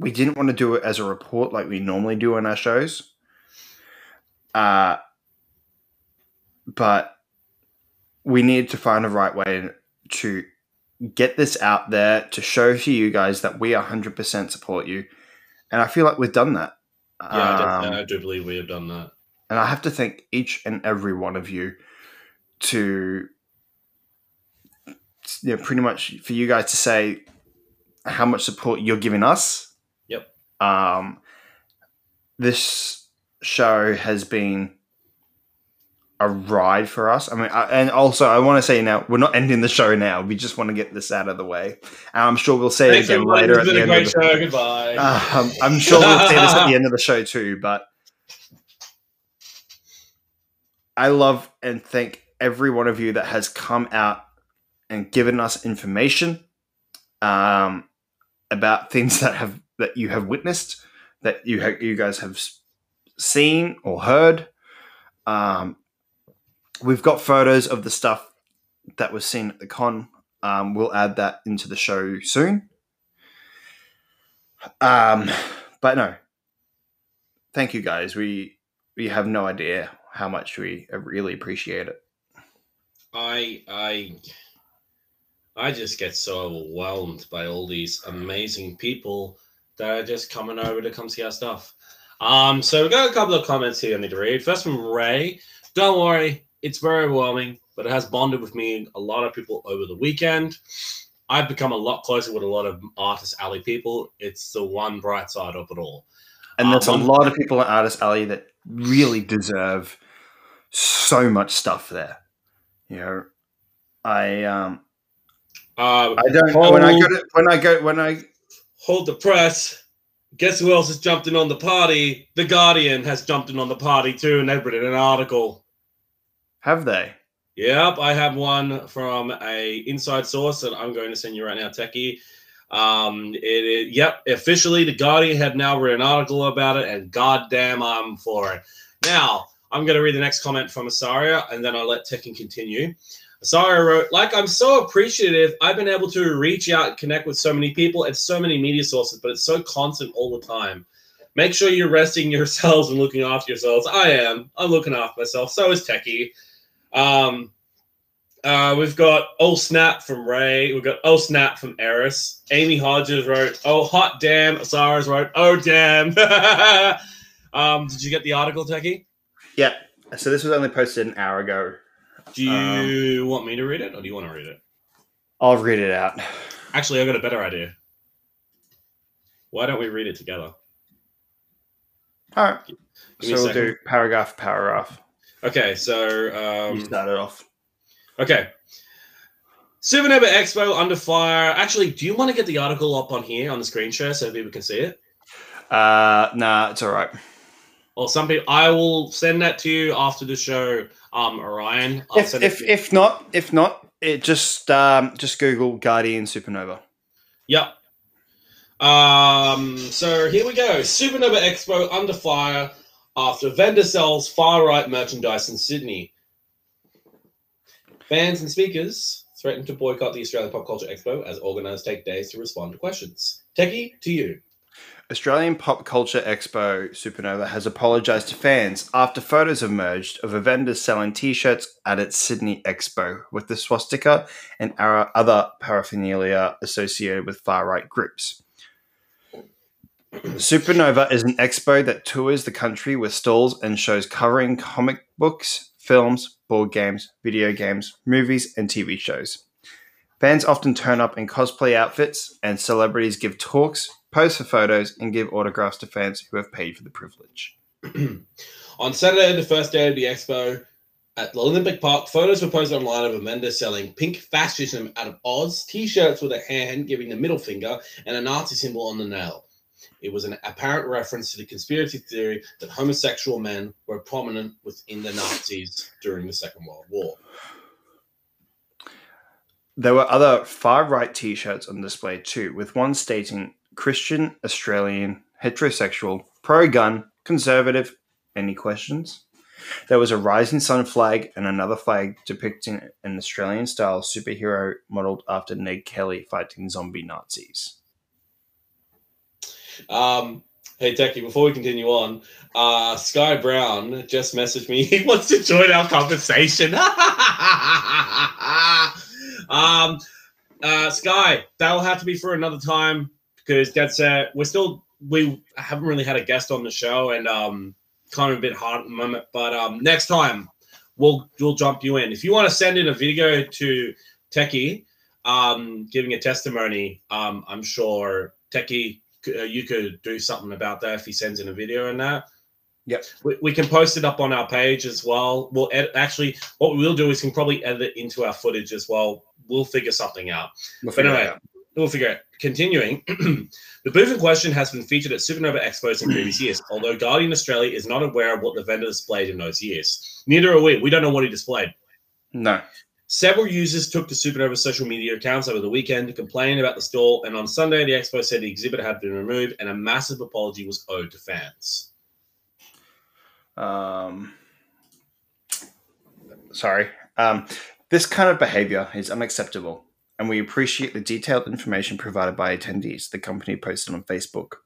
we didn't want to do it as a report like we normally do on our shows. Uh, but we needed to find a right way to get this out there to show to you guys that we 100% support you. And I feel like we've done that. Yeah, I Um, do- I do believe we have done that. and I have to thank each and every one of you to you know pretty much for you guys to say how much support you're giving us. Um this show has been a ride for us. I mean, I, and also I want to say now we're not ending the show now. We just want to get this out of the way. And I'm sure we'll say Thanks, it again later at the end of the show. Goodbye. um, I'm sure we'll say this at the end of the show too, but I love and thank every one of you that has come out and given us information um, about things that have that you have witnessed, that you ha- you guys have seen or heard. Um, we've got photos of the stuff that was seen at the con. Um, we'll add that into the show soon. Um, but no, thank you guys. We we have no idea how much we really appreciate it. I I I just get so overwhelmed by all these amazing people that are just coming over to come see our stuff. Um, so we got a couple of comments here I need to read. First from Ray. Don't worry, it's very overwhelming, but it has bonded with me a lot of people over the weekend. I've become a lot closer with a lot of Artist Alley people. It's the one bright side of it all. And there's a Um, lot of people at Artist Alley that really deserve so much stuff there. You know, I um Uh, I don't when I go to, when I go when I hold the press. Guess who else has jumped in on the party? The Guardian has jumped in on the party too, and they've written an article. have they. Yep, I have one from a inside source that I'm going to send you right now, Techie. Um, it, it yep, officially the Guardian have now written an article about it, and goddamn, I'm for it. Now I'm going to read the next comment from Asaria, and then I'll let Tekken continue. Asaria wrote, "Like I'm so appreciative. I've been able to reach out and connect with so many people and so many media sources, but it's so constant all the time." Make sure you're resting yourselves and looking after yourselves. I am. I'm looking after myself. So is Techie. Um, uh, we've got Oh Snap from Ray. We've got Oh Snap from Eris. Amy Hodges wrote, Oh Hot Damn. Asara's wrote, Oh Damn. um, did you get the article, Techie? Yeah. So this was only posted an hour ago. Do you want me to read it or do you want to read it? I'll read it out. Actually, I've got a better idea. Why don't we read it together? All right. So we'll do paragraph paragraph. Okay, so um, you started off. Okay. Supanova Expo under fire. Actually, do you want to get the article up on here on the screen share so people can see it? Uh, nah, it's all right. Or some people, I will send that to you after the show. Um, Orion. I'll If if, if not, if not, it just um just Google Guardian Supanova. Yep. Um, so here we go. Supanova Expo under fire after vendor sells far right merchandise in Sydney. Fans and speakers threaten to boycott the Australian Pop Culture Expo as organisers take days to respond to questions. Techie, to you. Australian Pop Culture Expo Supanova has apologised to fans after photos emerged of a vendor selling T-shirts at its Sydney Expo with the swastika and other paraphernalia associated with far-right groups. Supanova is an expo that tours the country with stalls and shows covering comic books, films, board games, video games, movies, and TV shows. Fans often turn up in cosplay outfits, and celebrities give talks, pose for photos, and give autographs to fans who have paid for the privilege. On Saturday, the first day of the expo at the Olympic Park, photos were posted online of a vendor selling pink fascism out of Oz, t-shirts with a hand giving the middle finger, and a Nazi symbol on the nail. It was an apparent reference to the conspiracy theory that homosexual men were prominent within the Nazis during the Second World War. There were other far right t shirts on display too, with one stating Christian, Australian, heterosexual, pro gun, conservative. Any questions? There was a rising sun flag and another flag depicting an Australian style superhero modeled after Ned Kelly fighting zombie Nazis. Um, hey, Techie, before we continue on, uh, Sky Brown just messaged me. He wants to join our conversation. um, uh, Sky, that'll have to be for another time because that's uh, we're still we haven't really had a guest on the show and um, kind of a bit hard at the moment. But um, next time we'll we'll jump you in. If you want to send in a video to Techie, um, giving a testimony, um, I'm sure Techie uh, you could do something about that if he sends in a video and that. Yep. We, we can post it up on our page as well. We'll actually, what we will do is we can probably edit it into our footage as well. We'll figure something out. We'll But figure it anyway, out. We'll figure it. Continuing, the booth in question has been featured at Supanova Expos in previous years, although Guardian Australia is not aware of what the vendor displayed in those years. Neither are we. We don't know what he displayed. No. Several users took to Supanova's social media accounts over the weekend to complain about the stall, and on Sunday, the expo said the exhibit had been removed and a massive apology was owed to fans. Um, sorry. Um, this kind of behavior is unacceptable, and we appreciate the detailed information provided by attendees, the company posted on Facebook.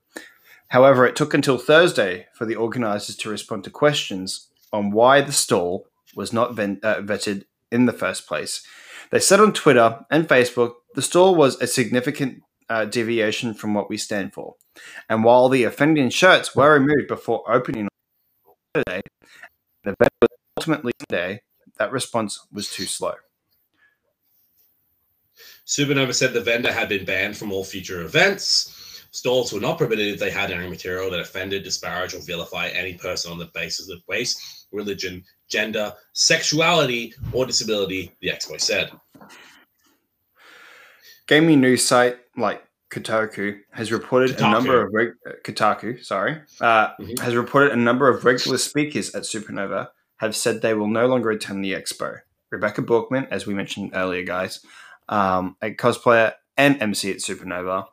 However, it took until Thursday for the organizers to respond to questions on why the stall was not uh, vetted in the first place. They said on Twitter and Facebook the stall was a significant uh, deviation from what we stand for. And while the offending shirts were removed before opening on Saturday, the ultimately Sunday, that response was too slow. Supanova said the vendor had been banned from all future events. Stalls were not permitted if they had any material that offended, disparaged, or vilify any person on the basis of race, religion, gender, sexuality, or disability, the expo said. Gaming news site like Kotaku has reported Kotaku. a number of reg- Kotaku, sorry, uh, Mhm. has reported a number of regular speakers at Supanova have said they will no longer attend the expo. Rebecca Borkman, as we mentioned earlier, guys, um, a cosplayer and MC at Supanova,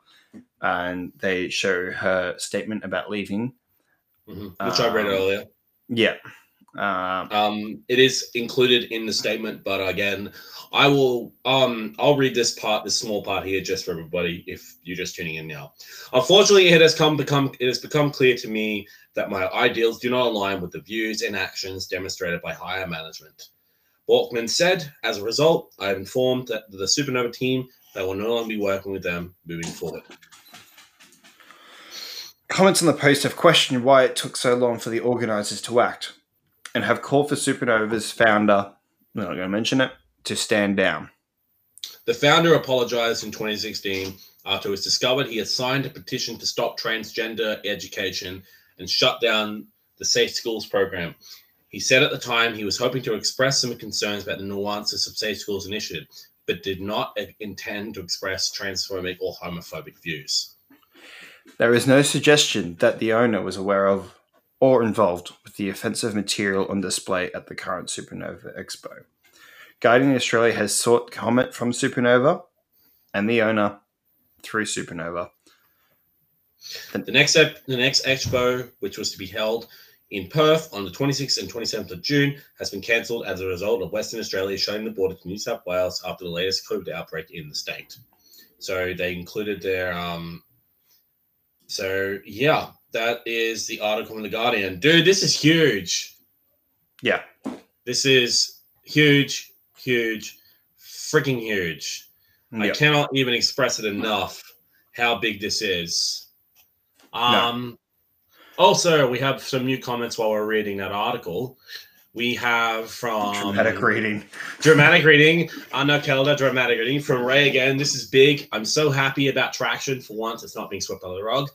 and they show her statement about leaving. Mhm, Which I read Um, earlier. Yeah. Um, Um, it is included in the statement, but again, I will. Um, I'll read this part, this small part here, just for everybody. If you're just tuning in now, unfortunately, it has come become it has become clear to me that my ideals do not align with the views and actions demonstrated by higher management. Walkman said, as a result, I have informed that the Supanova team that will no longer be working with them moving forward. Comments on the post have questioned why it took so long for the organisers to act and have called for Supanova's founder, I'm not going to mention it, to stand down. The founder apologized in 2016 after it was discovered he had signed a petition to stop transgender education and shut down the Safe Schools program. He said at the time he was hoping to express some concerns about the nuances of Safe Schools initiative, but did not intend to express transphobic or homophobic views. There is no suggestion that the owner was aware of or involved with the offensive material on display at the current Supanova Expo. Guardian Australia has sought comment from Supanova and the owner through Supanova. The next ep- the next expo, which was to be held in Perth on the 26th and 27th of June, has been cancelled as a result of Western Australia shutting the border to New South Wales after the latest COVID outbreak in the state. So they included their um. So yeah, that is the article in the Guardian, dude. This is huge. Yeah. This is huge, huge, freaking huge. I cannot even express it enough how big this is. Um, Also, we have some new comments while we're reading that article. We have from Dramatic reading. dramatic reading, Anna Kelda, dramatic reading from Ray again. This is big. I'm so happy about traction for once. It's not being swept under the rug.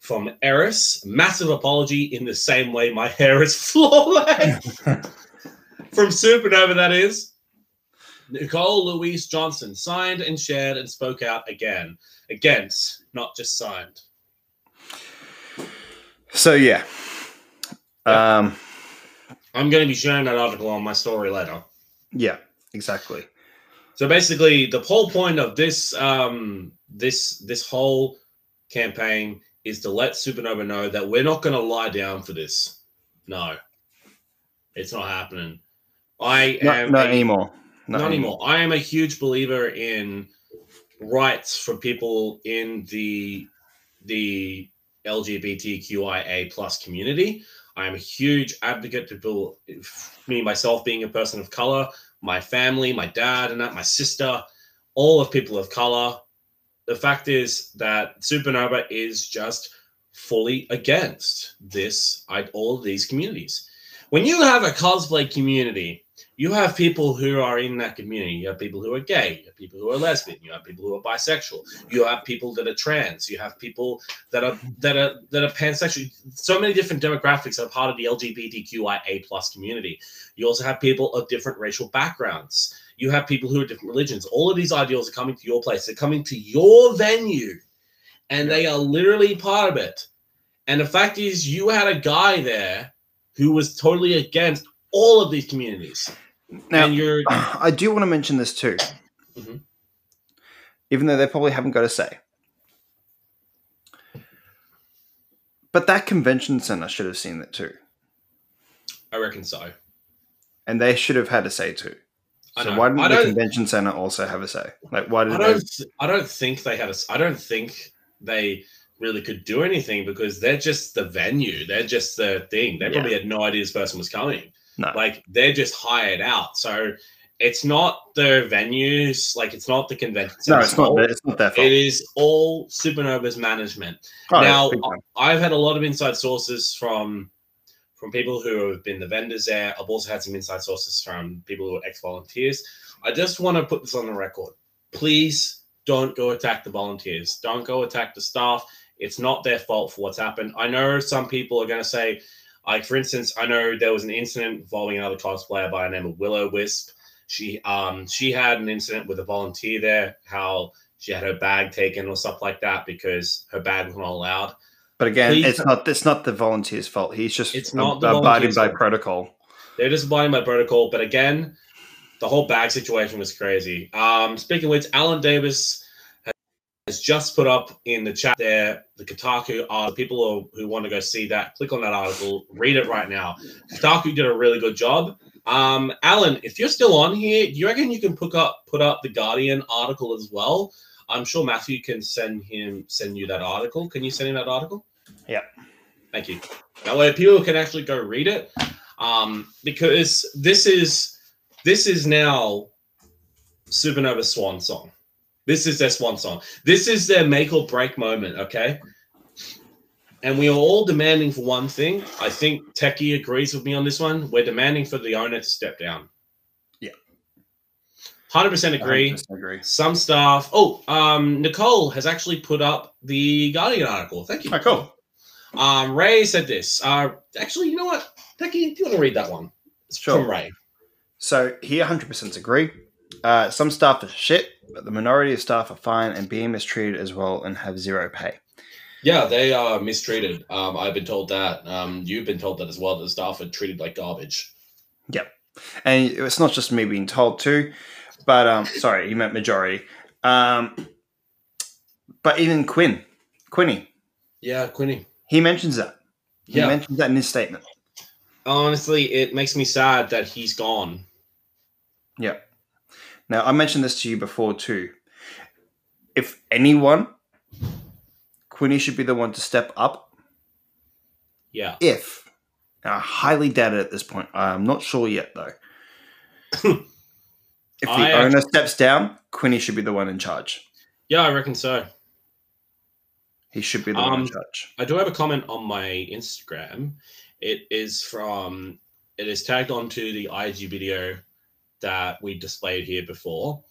From Eris, massive apology in the same way my hair is flawless. from Supanova, that is. Nicole Louise Johnson signed and shared and spoke out again. Against, not just signed. So, yeah. Um, I'm going to be sharing that article on my story later. yeah, exactly. So basically, the whole point of this um, this this whole campaign is to let Supanova know that we're not going to lie down for this. No, it's not happening. I Not, am not a- anymore. Not, anymore. I am a huge believer in rights for people in the the LGBTQIA plus community. I am a huge advocate to people, me myself being a person of color, my family, my dad, and that my sister, all of people of color. The fact is that Supanova is just fully against this, all of these communities. When you have a cosplay community, you have people who are in that community. You have people who are gay. You have people who are lesbian. You have people who are bisexual. You have people that are trans. You have people that are that are that are pansexual. So many different demographics are part of the LGBTQIA plus community. You also have people of different racial backgrounds. You have people who are different religions. All of these ideals are coming to your place. They're coming to your venue, and they are literally part of it. And the fact is, you had a guy there who was totally against all of these communities. Now, I do want to mention this too, Mhm. even though they probably haven't got a say. But that convention center should have seen that too, I reckon so. and they should have had a say too. So why didn't the convention center also have a say? Like, why did I they? don't. I don't think they had a. I don't think they really could do anything because they're just the venue. They're just the thing. They Yeah. probably had no idea this person was coming. No. Like they're just hired out. So it's not the venues. Like it's not the convention. No, it's not. it's not their fault. It is all Supanova's management. Oh, now. I've had a lot of inside sources from from people who have been the vendors there. I've also had some inside sources from people who are ex-volunteers. I just want to put this on the record. please don't go attack the volunteers. Don't go attack the staff. It's not their fault for what's happened. I know some people are going to say, like for instance, I know there was an incident involving another cosplayer by the name of Willow Wisp. She um she had an incident with a volunteer there, how she had her bag taken or stuff like that because her bag was not allowed. But again, Please- it's not it's not the volunteer's fault. He's just It's not the abiding by fault. protocol. They're just abiding by protocol. But again, the whole bag situation was crazy. Um, speaking of which, Alan Davis has just put up in the chat there the Kotaku are people who, who want to go see that. Click on that article, read it right now. Kotaku did a really good job. Um, Alan, if you're still on here, do you reckon you can put up put up the Guardian article as well? I'm sure Matthew can send him send you that article. Can you send him that article? Yeah. Thank you. That way people can actually go read it. Um, because this is this is now Supanova Swan song. This is their swan song. This is their make or break moment, okay? And we are all demanding for one thing. I think Techie agrees with me on this one. We're demanding for the owner to step down. Yeah. 100% agree. 100% agree. Some staff. Oh, um, Nicole has actually put up the Guardian article. Thank you. Oh, cool. Um, Ray said this. Uh, actually, you know what? Techie, do you want to read that one? It's Sure. from Ray. So he 100% agree. Uh, some staff are shit, but the minority of staff are fine and being mistreated as well and have zero pay. Yeah, they are mistreated. Um, I've been told that. Um, you've been told that as well. That the staff are treated like garbage. Yep. And it's not just me being told too, but um, sorry, you meant majority. Um, but even Quinn, Quinny, Yeah, Quinny. he mentions that. He Yeah. mentions that in his statement. Honestly, it makes me sad that he's gone. Yep. Now, I mentioned this to you before too. If anyone, Quinny should be the one to step up. Yeah. If, and I highly doubt it at this point. I'm not sure yet though. if the I owner steps down, Quinny should be the one in charge. Yeah, I reckon so. He should be the one in Um, charge. I do have a comment on my Instagram. It is from it is tagged onto the IG video that we displayed here before.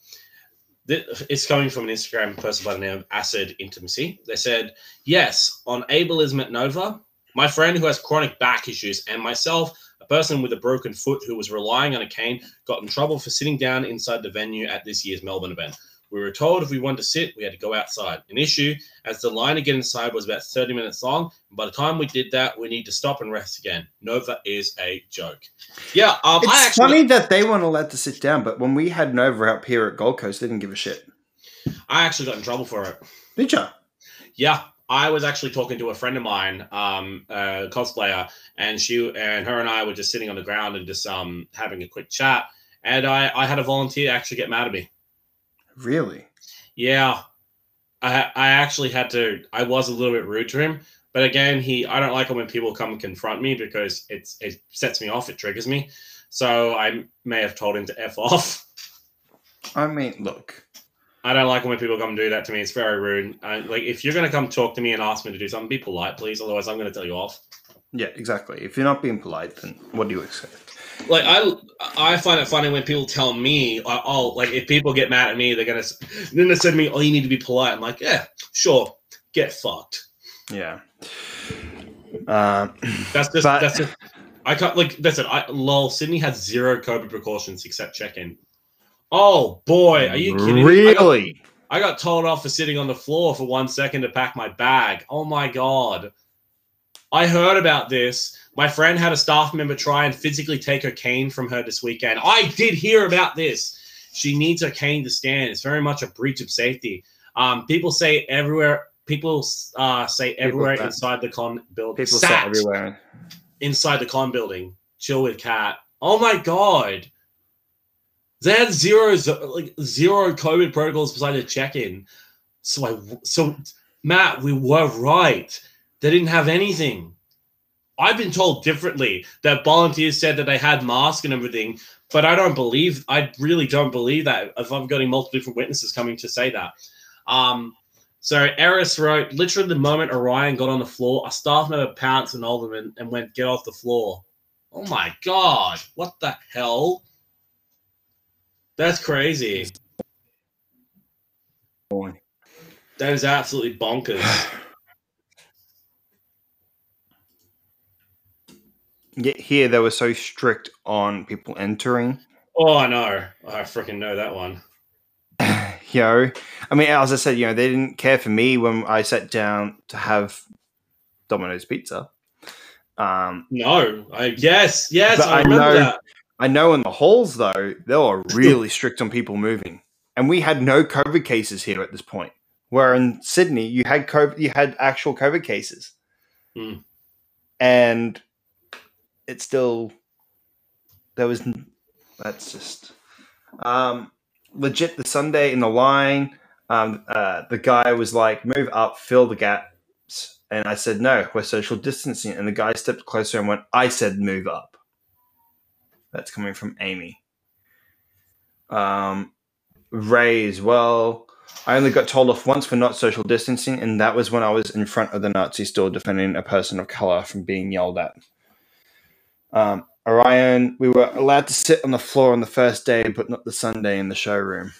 It's coming from an Instagram person by the name of Acid Intimacy. They said, Yes, on ableism at Nova, my friend who has chronic back issues and myself, a person with a broken foot who was relying on a cane, got in trouble for sitting down inside the venue at this year's Melbourne event. We were told if we wanted to sit, we had to go outside. An issue as the line to get inside was about 30 minutes long. And by the time we did that, we need to stop and rest again. Nova is a joke. Yeah, um, It's I actually, funny that they weren't allowed to sit down, but when we had Nova up here at Gold Coast, they didn't give a shit. I actually got in trouble for it. Did you? Yeah, I was actually talking to a friend of mine, um, a cosplayer, and she and her and I were just sitting on the ground and just um having a quick chat. And I, I had a volunteer actually get mad at me. Really? Yeah, I I actually had to. I was a little bit rude to him, but again, he I don't like it when people come and confront me because it's it sets me off. It triggers me. So I may have told him to f off. I mean, look. I don't like it when people come and do that to me. It's very rude. I, like if you're gonna come talk to me and ask me to do something, be polite, please. Otherwise, I'm gonna tell you off. Yeah, exactly. If you're not being polite, then what do you expect? Like I I find it funny when people tell me, oh, like if people get mad at me, they're gonna then they say to me, oh, you need to be polite. I'm like, yeah, sure, get fucked. Yeah. Um, That's just But- that's just I can't like that's it. I lol. Sydney has zero COVID precautions except check in. Oh boy, are you kidding? me? Really? I got told off for sitting on the floor for one second to pack my bag. Oh my god. I heard about this. My friend had a staff member try and physically take her cane from her this weekend. I did hear about this. She needs her cane to stand. It's very much a breach of safety. Um, people say everywhere. People uh, say everywhere say- inside the con building. People say everywhere. inside the con building. Chill with cat. Oh my god. They had zero like zero COVID protocols besides a check-in. So I so Matt, we were right. They didn't have anything. I've been told differently that volunteers said that they had masks and everything, but I don't believe. I really don't believe that. If I'm getting multiple different witnesses coming to say that. Um, so Eris wrote, literally the moment Orion got on the floor, a staff member pounced and Alderman and went, get off the floor. Oh my god, what the hell? That's crazy. That is absolutely bonkers. Yet here they were so strict on people entering. oh, I know. I freaking know that one. You know, I mean, as I said, you know, they didn't care for me when I sat down to have Domino's pizza. Um, No, I yes, yes, I I know- that. I know in the halls though they were really strict on people moving, and we had no COVID cases here at this point. Where in Sydney you had COVID, you had actual COVID cases, Hmm. and it's still there was that's just um, legit. The Sunday in the line, um, uh, the guy was like, "Move up, fill the gaps," and I said, "No, we're social distancing." And the guy stepped closer and went, "I said move up." That's coming from Amy. Um, Ray as well. I only got told off once for not social distancing, and that was when I was in front of the Nazi store defending a person of color from being yelled at. Um, Orion, we were allowed to sit on the floor on the first day, but not the Sunday in the showroom.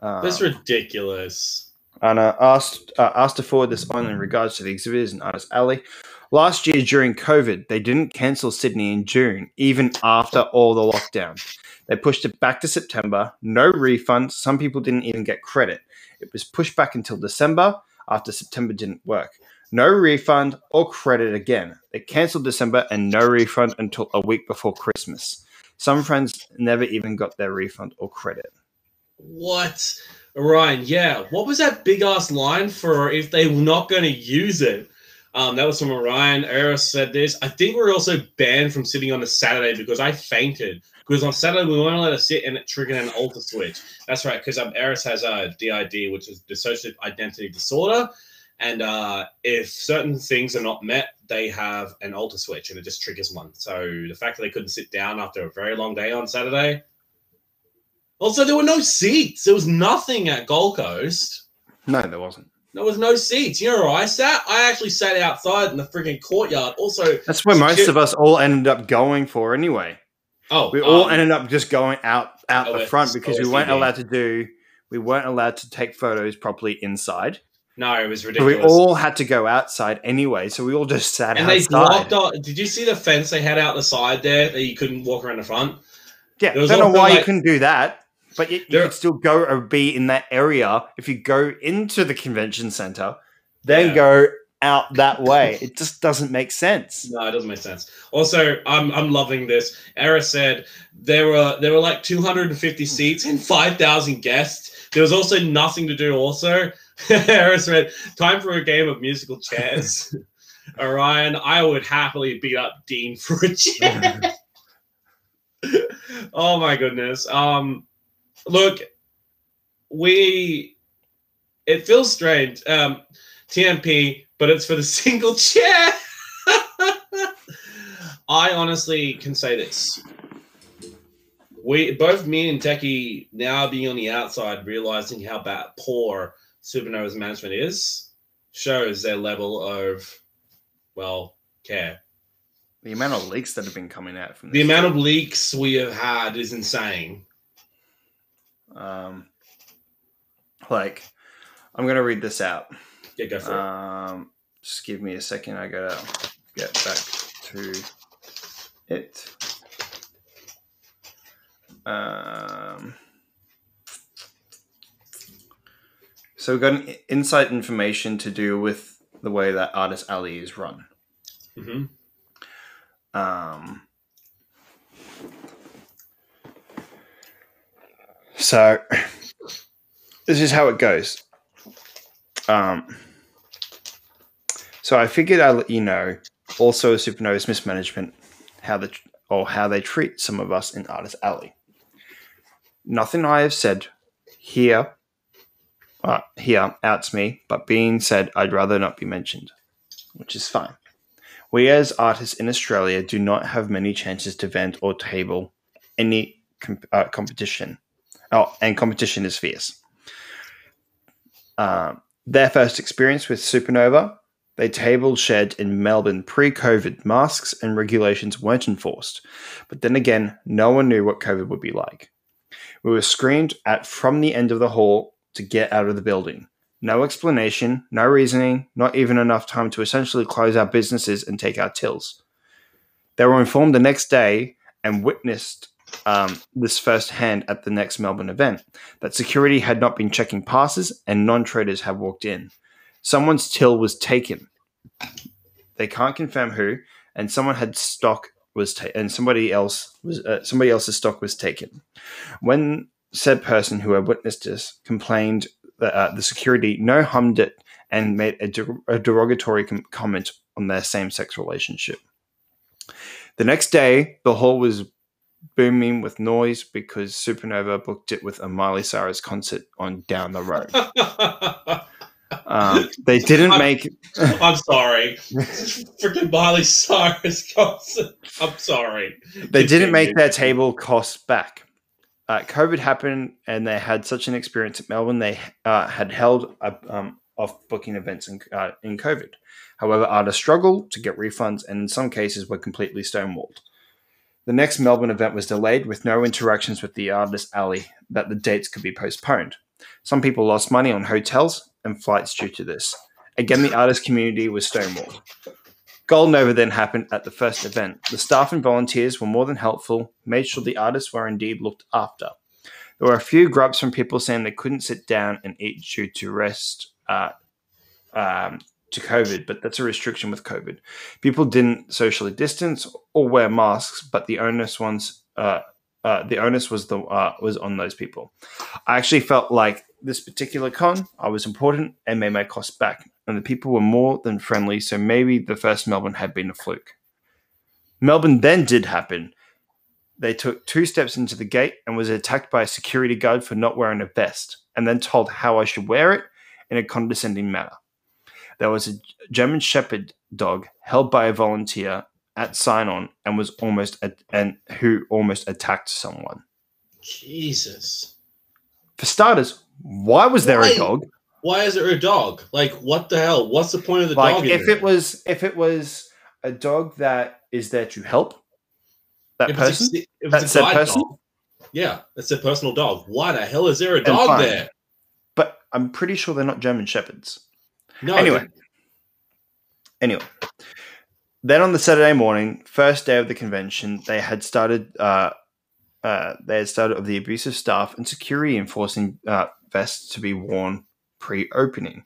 Um, That's ridiculous. and I asked uh, asked to forward this on in regards to the exhibitors and Artist Alley. Last year during COVID, they didn't cancel Sydney in June, even after all the lockdown. They pushed it back to September. No refunds. Some people didn't even get credit. It was pushed back until December after September didn't work. No refund or credit again. They cancelled December and no refund until a week before Christmas. Some friends never even got their refund or credit. What? Ryan, yeah. What was that big ass line for if they were not going to use it? Um, that was from Orion. Eris said this. I think we're also banned from sitting on a Saturday because I fainted. Because on Saturday we weren't allowed to sit and it triggered an alter switch. That's right. Because um, Eris has a DID, which is dissociative identity disorder, and uh, if certain things are not met, they have an alter switch, and it just triggers one. So the fact that they couldn't sit down after a very long day on Saturday, also, there were no seats. There was nothing at Gold Coast. No, there wasn't. There was no seats. You know where I sat? I actually sat outside in the freaking courtyard. Also, That's where most of us all ended up going for anyway. oh, We all um, ended up just going out out the front because we weren't allowed to do we weren't allowed to take photos properly inside. No, it was ridiculous. we all had to go outside anyway. So we all just sat and they outside. blocked. Off, did you see the fence they had out the side there that you couldn't walk around the front? yeah, I don't know why you couldn't do that. But you, you could still go or be in that area if you go into the convention center, then Yeah. go out that way. It just doesn't make sense. No, it doesn't make sense. Also, I'm I'm loving this. Eris said there were there were like 250 seats and 5,000 guests. There was also nothing to do. Also, Eris said time for a game of musical chairs. Orion, I would happily beat up Dean for a chair. oh my goodness. Um, look, we it feels strange. Um, TMP, but it's for the single chair. I honestly can say this. We both me and Techie now being on the outside, realizing how bad poor Supanova's management is, shows their level of well care. The amount of leaks that have been coming out from The amount of leaks we have had is insane. um, like I'm gonna read this out. Yeah, go for it. Um, just give me a second. I gotta get back to it. Um, so we've got an inside information to do with the way that Artist Alley is run. hmm Um, so this is how it goes. Um, so I figured I'd let you know also Supanova's mismanagement, how the or how they treat some of us in Artist Alley. Nothing I have said here, uh, here outs me, but being said, I'd rather not be mentioned, which is fine. We as artists in Australia do not have many chances to vent or table any uh, competition. Oh, and competition is fierce. Um, their first experience with Supanova, they tabled shed in Melbourne pre COVID. Masks and regulations weren't enforced. But then again, no one knew what COVID would be like. We were screamed at from the end of the hall to get out of the building. No explanation, no reasoning, not even enough time to essentially close our businesses and take our tills. They were informed the next day and witnessed um, this firsthand at the next Melbourne event that security had not been checking passes and non traders had walked in. Someone's till was taken. They can't confirm who, and someone had stock was ta- and somebody else was uh, somebody else's stock was taken. When said person who had witnessed this complained that uh, the security no hummed it and made a, a derogatory com- comment on their same-sex relationship. The next day, the hall was booming with noise because Supanova booked it with a Miley Cyrus concert on down the road. Um, they didn't I'm- make I'm sorry. Freaking Miley Cyrus concert. I'm sorry. they didn't make their table cost back. Uh, COVID happened, and they had such an experience at Melbourne. They uh, had held uh, um, off booking events in, uh, in COVID. However, artists struggled to get refunds, and in some cases were completely stonewalled. The next Melbourne event was delayed with no interactions with the artist alley that the dates could be postponed. Some people lost money on hotels and flights due to this. Again, the artist community was stonewalled. Goldnova then happened at the first event. The staff and volunteers were more than helpful, made sure the artists were indeed looked after. There were a few grubs from people saying they couldn't sit down and eat due to rest uh, um, to COVID, but that's a restriction with COVID. People didn't socially distance or wear masks, but the onus ones uh, uh, the onus was the uh, was on those people. I actually felt like this particular con, I was important and made my costs back, and the people were more than friendly. So maybe the first Melbourne had been a fluke. Melbourne then did happen. They took two steps into the gate and was attacked by a security guard for not wearing a vest, and then told how I should wear it in a condescending manner. There was a German Shepherd dog held by a volunteer at sign on and was almost at, and who almost attacked someone. Jesus. For starters, why was there Why? a dog? Why is there a dog? Like, what the hell? What's the point of the Like dog? if it was if it was a dog that is there to help that if person, it's a, if That it's a said person? dog, yeah, it's a personal dog. Why the hell is there a dog there? but I'm pretty sure they're not German shepherds. No. Anyway. Anyway, then on the Saturday morning, first day of the convention, they had started. Uh, uh, they had started of the abusive staff and security enforcing uh, vests to be worn pre-opening.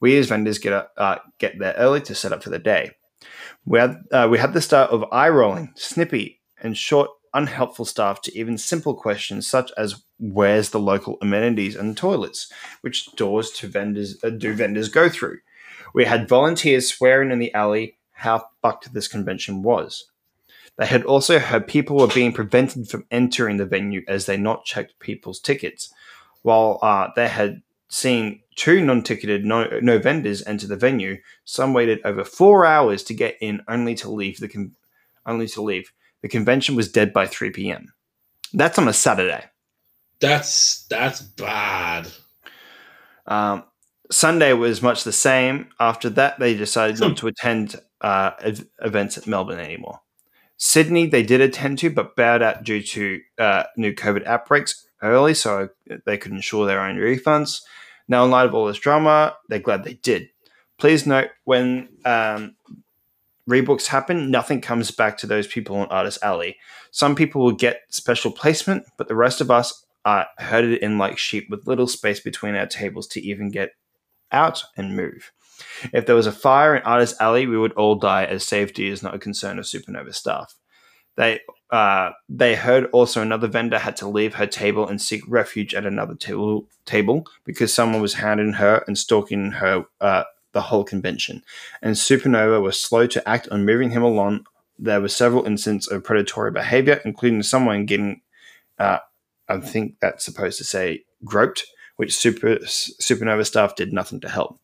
We as vendors get up, uh, get there early to set up for the day. We had uh, we had the start of eye rolling, snippy, and short, unhelpful staff to even simple questions such as "Where's the local amenities and toilets?" Which doors to vendors uh, do vendors go through? We had volunteers swearing in the alley how fucked this convention was. They had also heard people were being prevented from entering the venue as they not checked people's tickets, while uh, they had seen two non-ticketed no, no vendors enter the venue. Some waited over four hours to get in, only to leave the con- only to leave. The convention was dead by three p.m. That's on a Saturday. That's that's bad. Um, Sunday was much the same. After that, they decided not to attend uh, ev- events at Melbourne anymore. Sydney, they did attend to, but bowed out due to uh, new COVID outbreaks early, so they could ensure their own refunds. Now, in light of all this drama, they're glad they did. Please note when um, rebooks happen, nothing comes back to those people on Artist Alley. Some people will get special placement, but the rest of us are herded in like sheep with little space between our tables to even get out and move. If there was a fire in Artist Alley, we would all die as safety is not a concern of Supanova staff. They uh, they heard also another vendor had to leave her table and seek refuge at another table table because someone was hounding her and stalking her uh, the whole convention. And Supanova was slow to act on moving him along. There were several incidents of predatory behavior, including someone getting, uh, I think that's supposed to say groped, which Super Supanova staff did nothing to help.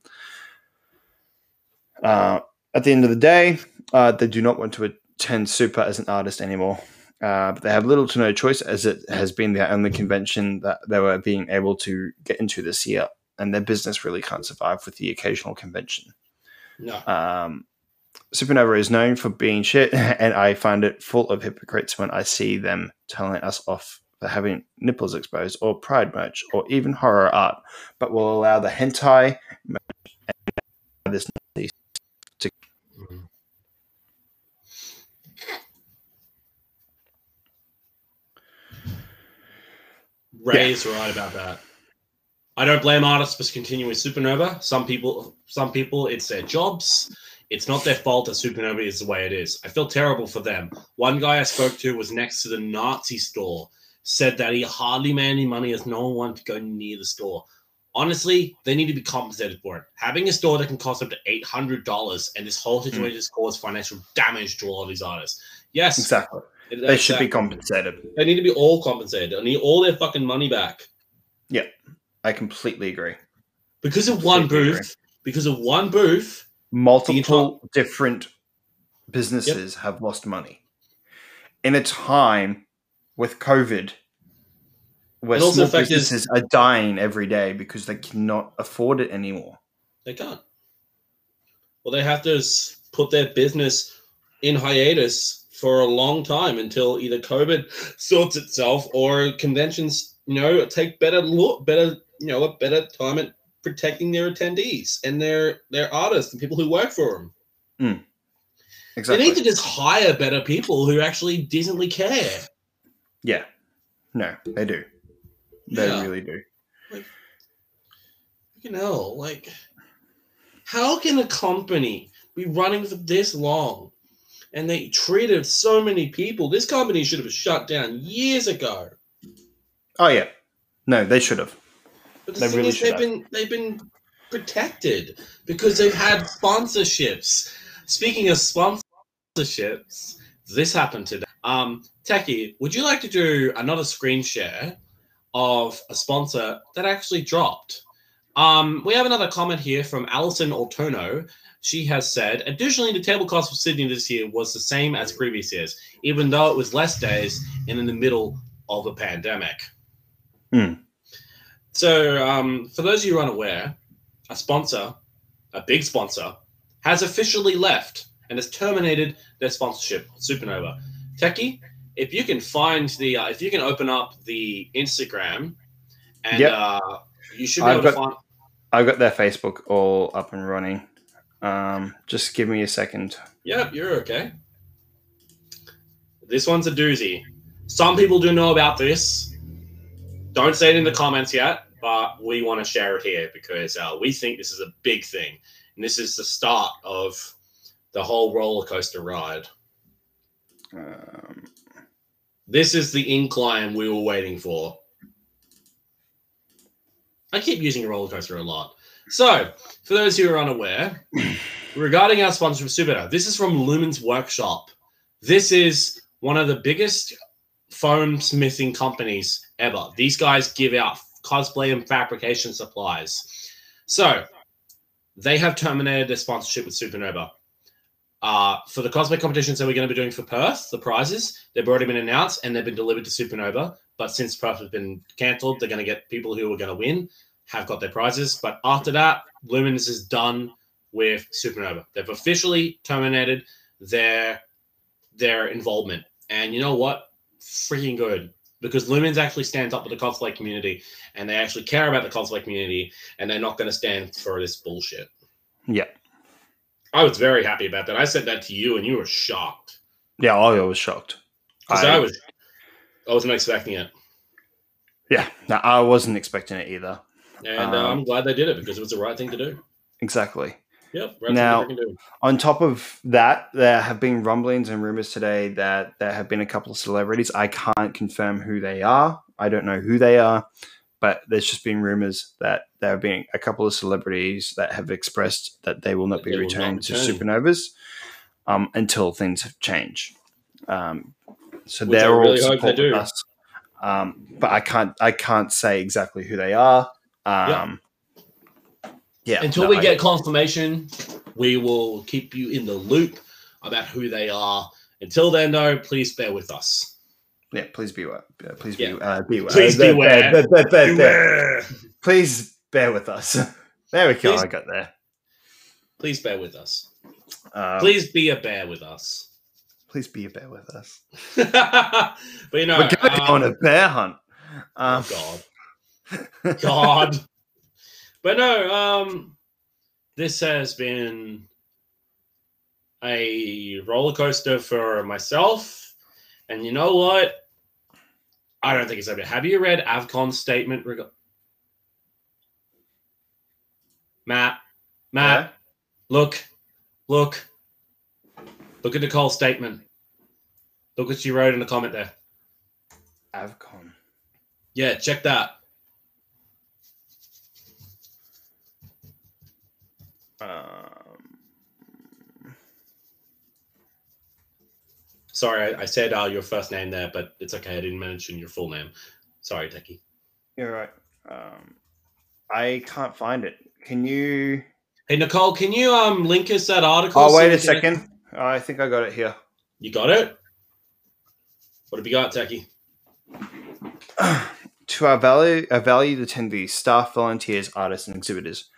Uh, at the end of the day, uh, they do not want to attend Super as an artist anymore. Uh, but they have little to no choice as it has been their only convention that they were being able to get into this year, and their business really can't survive with the occasional convention. No. Um, Supanova is known for being shit, and I find it full of hypocrites when I see them telling us off for having nipples exposed, or pride merch, or even horror art, but will allow the hentai merch and this Ray's right about that. I don't blame artists for continuing Supanova. Some people, some people, it's their jobs. It's not their fault that Supanova is the way it is. I feel terrible for them. One guy I spoke to was next to the Nazi store. Said that he hardly made any money as no one wanted to go near the store. Honestly, they need to be compensated for it. Having a store that can cost up to eight hundred dollars, and this whole hmm. situation has caused financial damage to all of these artists. Yes, exactly. They should be compensated. They need to be all compensated. I need all their fucking money back. Yeah, I completely agree. Because of one Completely booth, because of one booth, Multiple different businesses have lost money in a time with COVID, where small fact is- businesses are dying every day because they cannot afford it anymore. they can't. Well, they have to put their business in hiatus for a long time until either COVID sorts itself or conventions, you know, take better look, better, you know, a better time at protecting their attendees and their their artists and people who work for them. Hmm. Exactly. They need to just hire better people who actually decently care. yeah. No, they do. They Yeah. really do. You know, like, how can a company be running for this long and they treated so many people? This company should have shut down years ago. Oh yeah. No, they should have. But the They thing really is, they've been they've been protected because they've had sponsorships. Speaking of sponsorships, this happened today. Um, Techie, would you like to do another screen share of a sponsor that actually dropped? Um, we have another comment here from Alison Ortono. She has said, additionally, the table cost for Sydney this year was the same as previous years, even though it was less days and in the middle of a pandemic. Hmm. So, um, for those of you who are unaware, a sponsor, a big sponsor, has officially left and has terminated their sponsorship, Supanova. Techie, if you can find the, uh, if you can open up the Instagram, and Yep. uh, you should be I've able to got- find. I've got their Facebook all up and running. Um, just give me a second. Yep, you're okay. This one's a doozy. Some people do know about this. Don't say it in the comments yet, but we want to share it here because uh, we think this is a big thing. And this is the start of the whole roller coaster ride. Um, This is the incline we were waiting for. I keep using roller coaster a lot. So, for those who are unaware, regarding our sponsor of Superdome, this is from Lumin's Workshop. This is one of the biggest foam smithing companies ever. These guys give out cosplay and fabrication supplies. So, they have terminated their sponsorship with Supanova. Uh, for the cosplay competitions that we're going to be doing for Perth, the prizes, they've already been announced and they've been delivered to Supanova. But since Perth has been cancelled, they're going to get people who are going to win have got their prizes. But after that, Lumin's is done with Supanova. They've officially terminated their their involvement. And you know what? Freaking good. Because Lumin's actually stands up for the cosplay community and they actually care about the cosplay community and they're not going to stand for this bullshit. yeah, I was very happy about that. I said that to you and you were shocked. yeah. I was shocked. Because I, was I wasn't expecting it. Yeah, no, I wasn't expecting it either. And uh, Um, I'm glad they did it because it was the right thing to do. Exactly. Yep. Now- thing to freaking do. On top of that, there have been rumblings and rumors today that there have been a couple of celebrities. I can't confirm who they are. I don't know who they are, but there's just been rumors that there have been a couple of celebrities that have expressed that they will not be they will not returning to supanovas um, until things have changed. Um, so Which they're all really they do. us. Um, but I can't I can't say exactly who they are. Um, yeah. Until no, we I- get confirmation, we will keep you in the loop about who they are. Until then, though, please bear with us. Yeah, please beware. Uh, Please Yeah. be, uh, beware. Please Uh, bear- beware. bear- bear- bear- bear- Beware. Please bear with us. There we go. Please- I got there. Please bear with us. Um, Please be a bear with us. Please be a bear with us. but you know, We're going um, on a bear hunt. Um, oh God, God. But no, um, this has been a roller coaster for myself, and you know what? I don't think it's over. Have you read Avcon's statement? Reg- Matt, Matt, yeah? look, look, look at Nicole's statement. Look what she wrote in the comment there. Avcon. Yeah, check that. Um, Sorry, I, I said uh, your first name there, but it's okay. I didn't mention your full name. Sorry, Techie. you're right. Um, I can't find it. Can you? Hey, Nicole, can you um link us that article? Oh, so wait a can- second. I think I got it here. You got it? What have you got, Techie? to our, value, our valued attendees, staff, volunteers, artists, and exhibitors,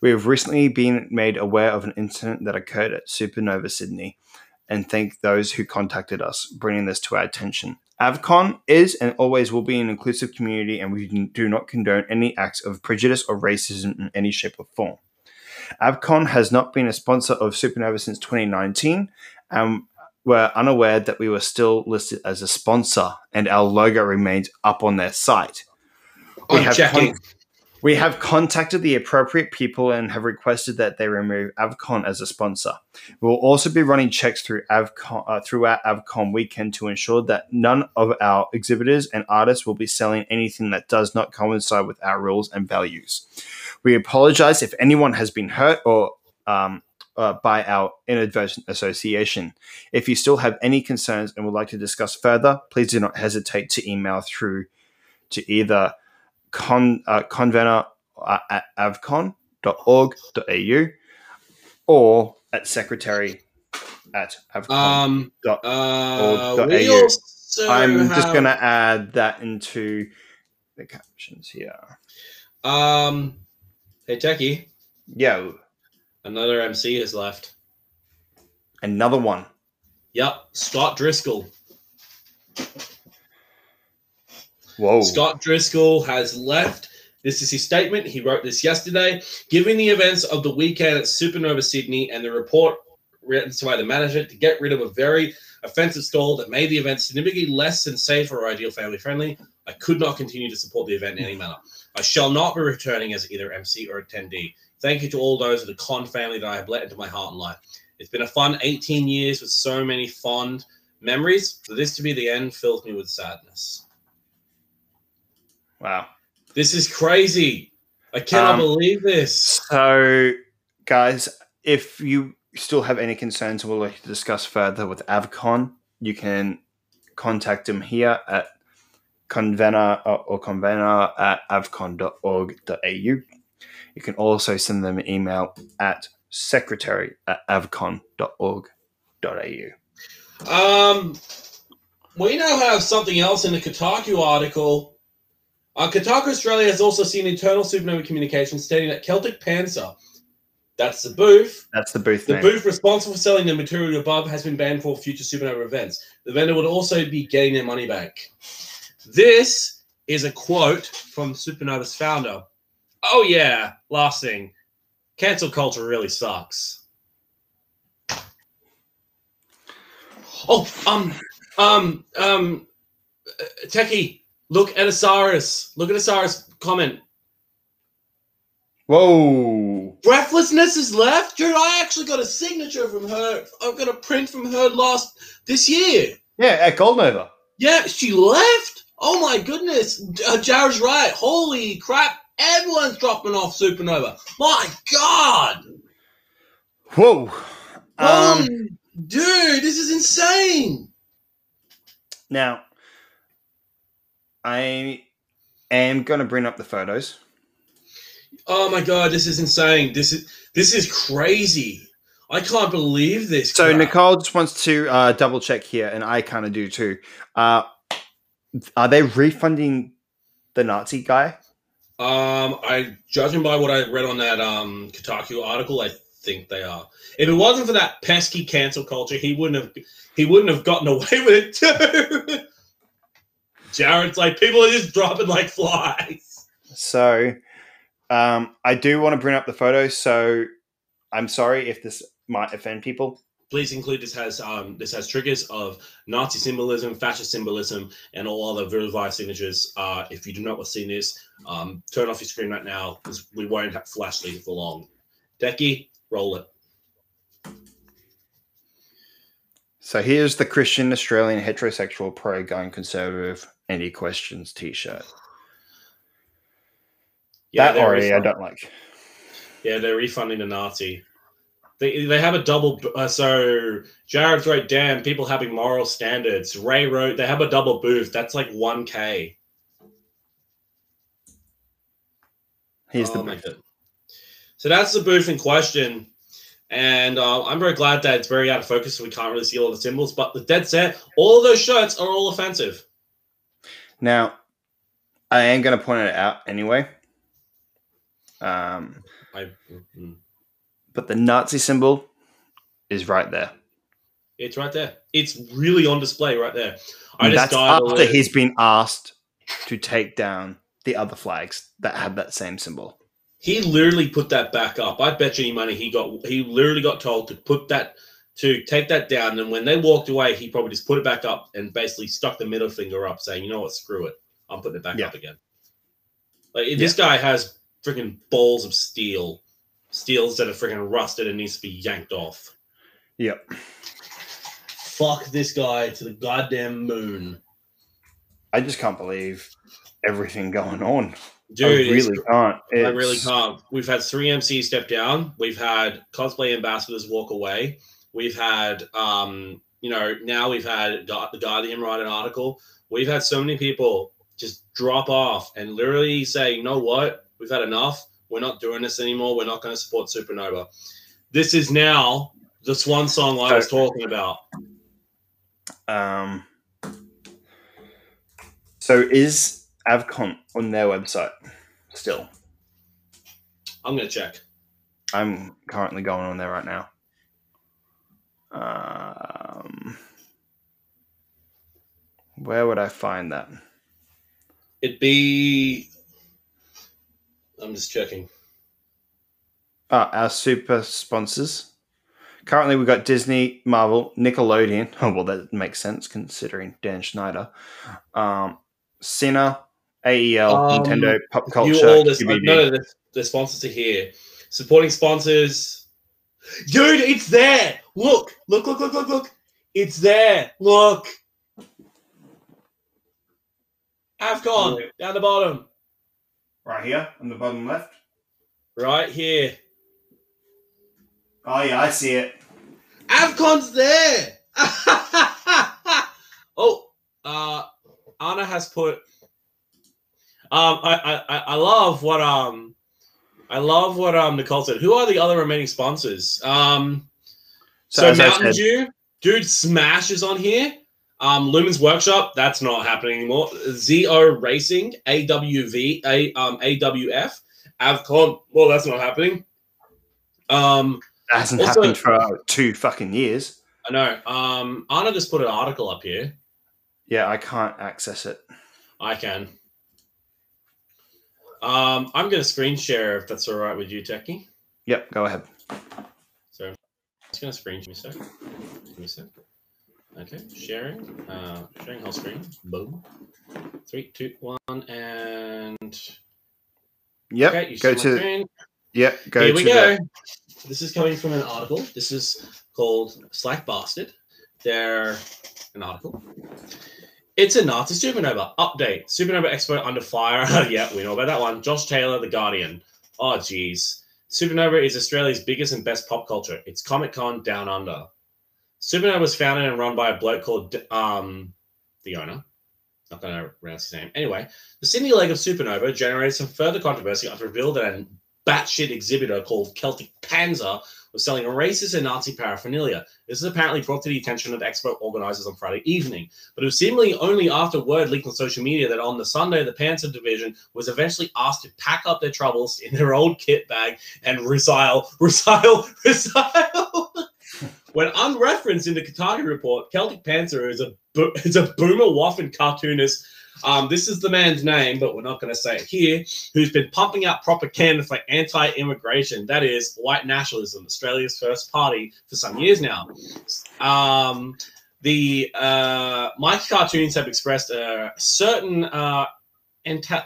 we have recently been made aware of an incident that occurred at Supanova Sydney and thank those who contacted us, bringing this to our attention. Avcon is and always will be an inclusive community, and we do not condone any acts of prejudice or racism in any shape or form. Avcon has not been a sponsor of Supanova since 2019, and were unaware that we were still listed as a sponsor, and our logo remains up on their site. We I'm have checking. We have contacted the appropriate people and have requested that they remove Avcon as a sponsor. We will also be running checks through Avcon uh, throughout Avcon weekend to ensure that none of our exhibitors and artists will be selling anything that does not coincide with our rules and values. We apologize if anyone has been hurt or um, uh, by our inadvertent association. If you still have any concerns and would like to discuss further, please do not hesitate to email through to either con, uh, convener uh, at avcon.org.au or at secretary at avcon. Um, uh, we also I'm just going to add that into the captions here. Um, hey, Techie, Yo, another MC has left. another one. Yep, Scott Driscoll. Whoa. Scott Driscoll has left. This is his statement. He wrote this yesterday. Given the events of the weekend at Supanova Sydney and the report written by the manager to get rid of a very offensive stall that made the event significantly less than safe or ideal family friendly, I could not continue to support the event in any manner. I shall not be returning as either MC or attendee. Thank you to all those of the Con family that I have let into my heart and life. It's been a fun 18 years with so many fond memories. For this to be the end fills me with sadness. Wow. This is crazy. I cannot Um, believe this. So, guys, if you still have any concerns would like to discuss further with Avcon, you can contact them here at convener uh, or convener at avcon.org.au. You can also send them an email at secretary at avcon.org.au. Um, we now have something else in the Kotaku article. Uh, Kotaku Australia has also seen internal supanova communication stating that Celtic Panzer, that's the booth, That's the booth the name. booth responsible for selling the material above has been banned for future supanova events. The vendor would also be getting their money back. This is a quote from Supanova's founder. Oh yeah, last thing. Cancel culture really sucks. Oh, um, um, um, uh, Techie, look at Osiris. Look at Osiris comment. Whoa. Breathlessness is left, dude. I actually got a signature from her. I've got a print from her last this year. Yeah, at Goldnova. Yeah, she left. Oh my goodness, uh, Jared's right. Holy crap! Everyone's dropping off Supanova. My God, Whoa. Um, Holy- dude, this is insane. Now, I am going to bring up the photos. Oh my God, this is insane. This is this is crazy. I can't believe this. So crap. Nicole just wants to uh, double check here, and I kind of do too. Uh, are they refunding the Nazi guy? Um, I judging by what I read on that um Kotaku article, I think they are. If it wasn't for that pesky cancel culture, he wouldn't have he wouldn't have gotten away with it too. Jared's like people are just dropping like flies. So, um, I do want to bring up the photo. So, I'm sorry if this might offend people. Please include this has um this has triggers of Nazi symbolism, fascist symbolism, and all other vilified signatures. Uh, if you do not want to see this, um, turn off your screen right now because we won't have flash leave for long. Techie, roll it. So here's the Christian Australian heterosexual pro gun conservative any questions t-shirt. that they're already I don't like. Yeah, they're refunding the Nazi. They, they have a double. Uh, so Jared wrote, "Damn, people having moral standards." Ray wrote, "They have a double booth. That's like one k." Here's Oh the booth. So that's the booth in question. And uh, I'm very glad that it's very out of focus, so we can't really see all the symbols. But the dead set, all of those shirts are all offensive. Now, I am going to point it out anyway. Um, I, mm, but the Nazi symbol is right there. it's right there. It's really on display right there. I And just that's after he's been asked to take down the other flags that had that same symbol. He literally put that back up. I bet you any money he got. He literally got told to put that to take that down. And when they walked away, he probably just put it back up and basically stuck the middle finger up, saying, "You know what? Screw it. I'm putting it back Yeah. up again." Like this guy has freaking balls of steel, steels that are freaking rusted and needs to be yanked off. Yep. Fuck this guy to the goddamn moon, I just can't believe everything going on. dude. I really can't. I really can't. We've had three MCs step down. We've had cosplay ambassadors walk away. We've had, um, you know, now we've had the Guardian write an article. We've had so many people just drop off and literally say, you know what? We've had enough. We're not doing this anymore. We're not going to support Supanova. This is now the swan song I was talking about. Um, so is Avcon on their website still? I'm going to check. I'm currently going on there right now. Um, where would I find that? It'd be. I'm just checking. Ah, our super sponsors. Currently, we've got Disney, Marvel, Nickelodeon. Oh, well, that makes sense considering Dan Schneider. Um, Cena, AEL, Um, Nintendo, Pop Culture, all this, no, the, the sponsors are here. Supporting sponsors. Dude, it's there. Look, look, look, look, look, look. It's there. Look. Avcon down the bottom, Right here on the bottom left. right here. Oh, yeah, I see it. Avcon's there. oh, uh, Anna has put. Um, I, I, I- I love what um, I love what um Nicole said. Who are the other remaining sponsors? Um, So so, Mountain Dew, dude, Smash is on here. Um, Lumin's Workshop, that's not happening anymore. ZO Racing, AWV, A um AWF, Avcon, well, that's not happening. Um, That hasn't Also- happened for two fucking years. I know. Um, Anna just put an article up here. Yeah, I can't access it. I can. Um, I'm going to screen share if that's all right with you, Techie. Yep, go ahead. So I'm just going to screen me a sec. Give me a sec. Okay, sharing. Uh, sharing whole screen. Boom. Three, two, one, and Yep, okay, you go to screen. yep, go Here we the- go. This is coming from an article. This is called Slack Bastard. They're an article. It's a Nazi supanova update. Supanova expert under fire. yeah, we know about that one. Josh Taylor, The Guardian. Oh, geez. Supanova is Australia's biggest and best pop culture. It's Comic Con Down Under. Supanova was founded and run by a bloke called um, the owner. Not going to pronounce his name. Anyway, the Sydney leg of Supanova generated some further controversy after revealed that an batshit exhibitor called Celtic Panzer was selling racist and Nazi paraphernalia. This is apparently brought to the attention of expo organizers on Friday evening, but it was seemingly only after word leaked on social media that on the Sunday, the Panzer division was eventually asked to pack up their troubles in their old kit bag and resile, resile, resile. when unreferenced in the Kotaku report, Celtic Panzer is a bo- is a boomer waffen cartoonist. Um, this is the man's name, but we're not going to say it here. Who's been pumping out propaganda for anti-immigration? That is white nationalism, Australia's first party for some years now. Um, the uh, Mike cartoons have expressed a certain uh,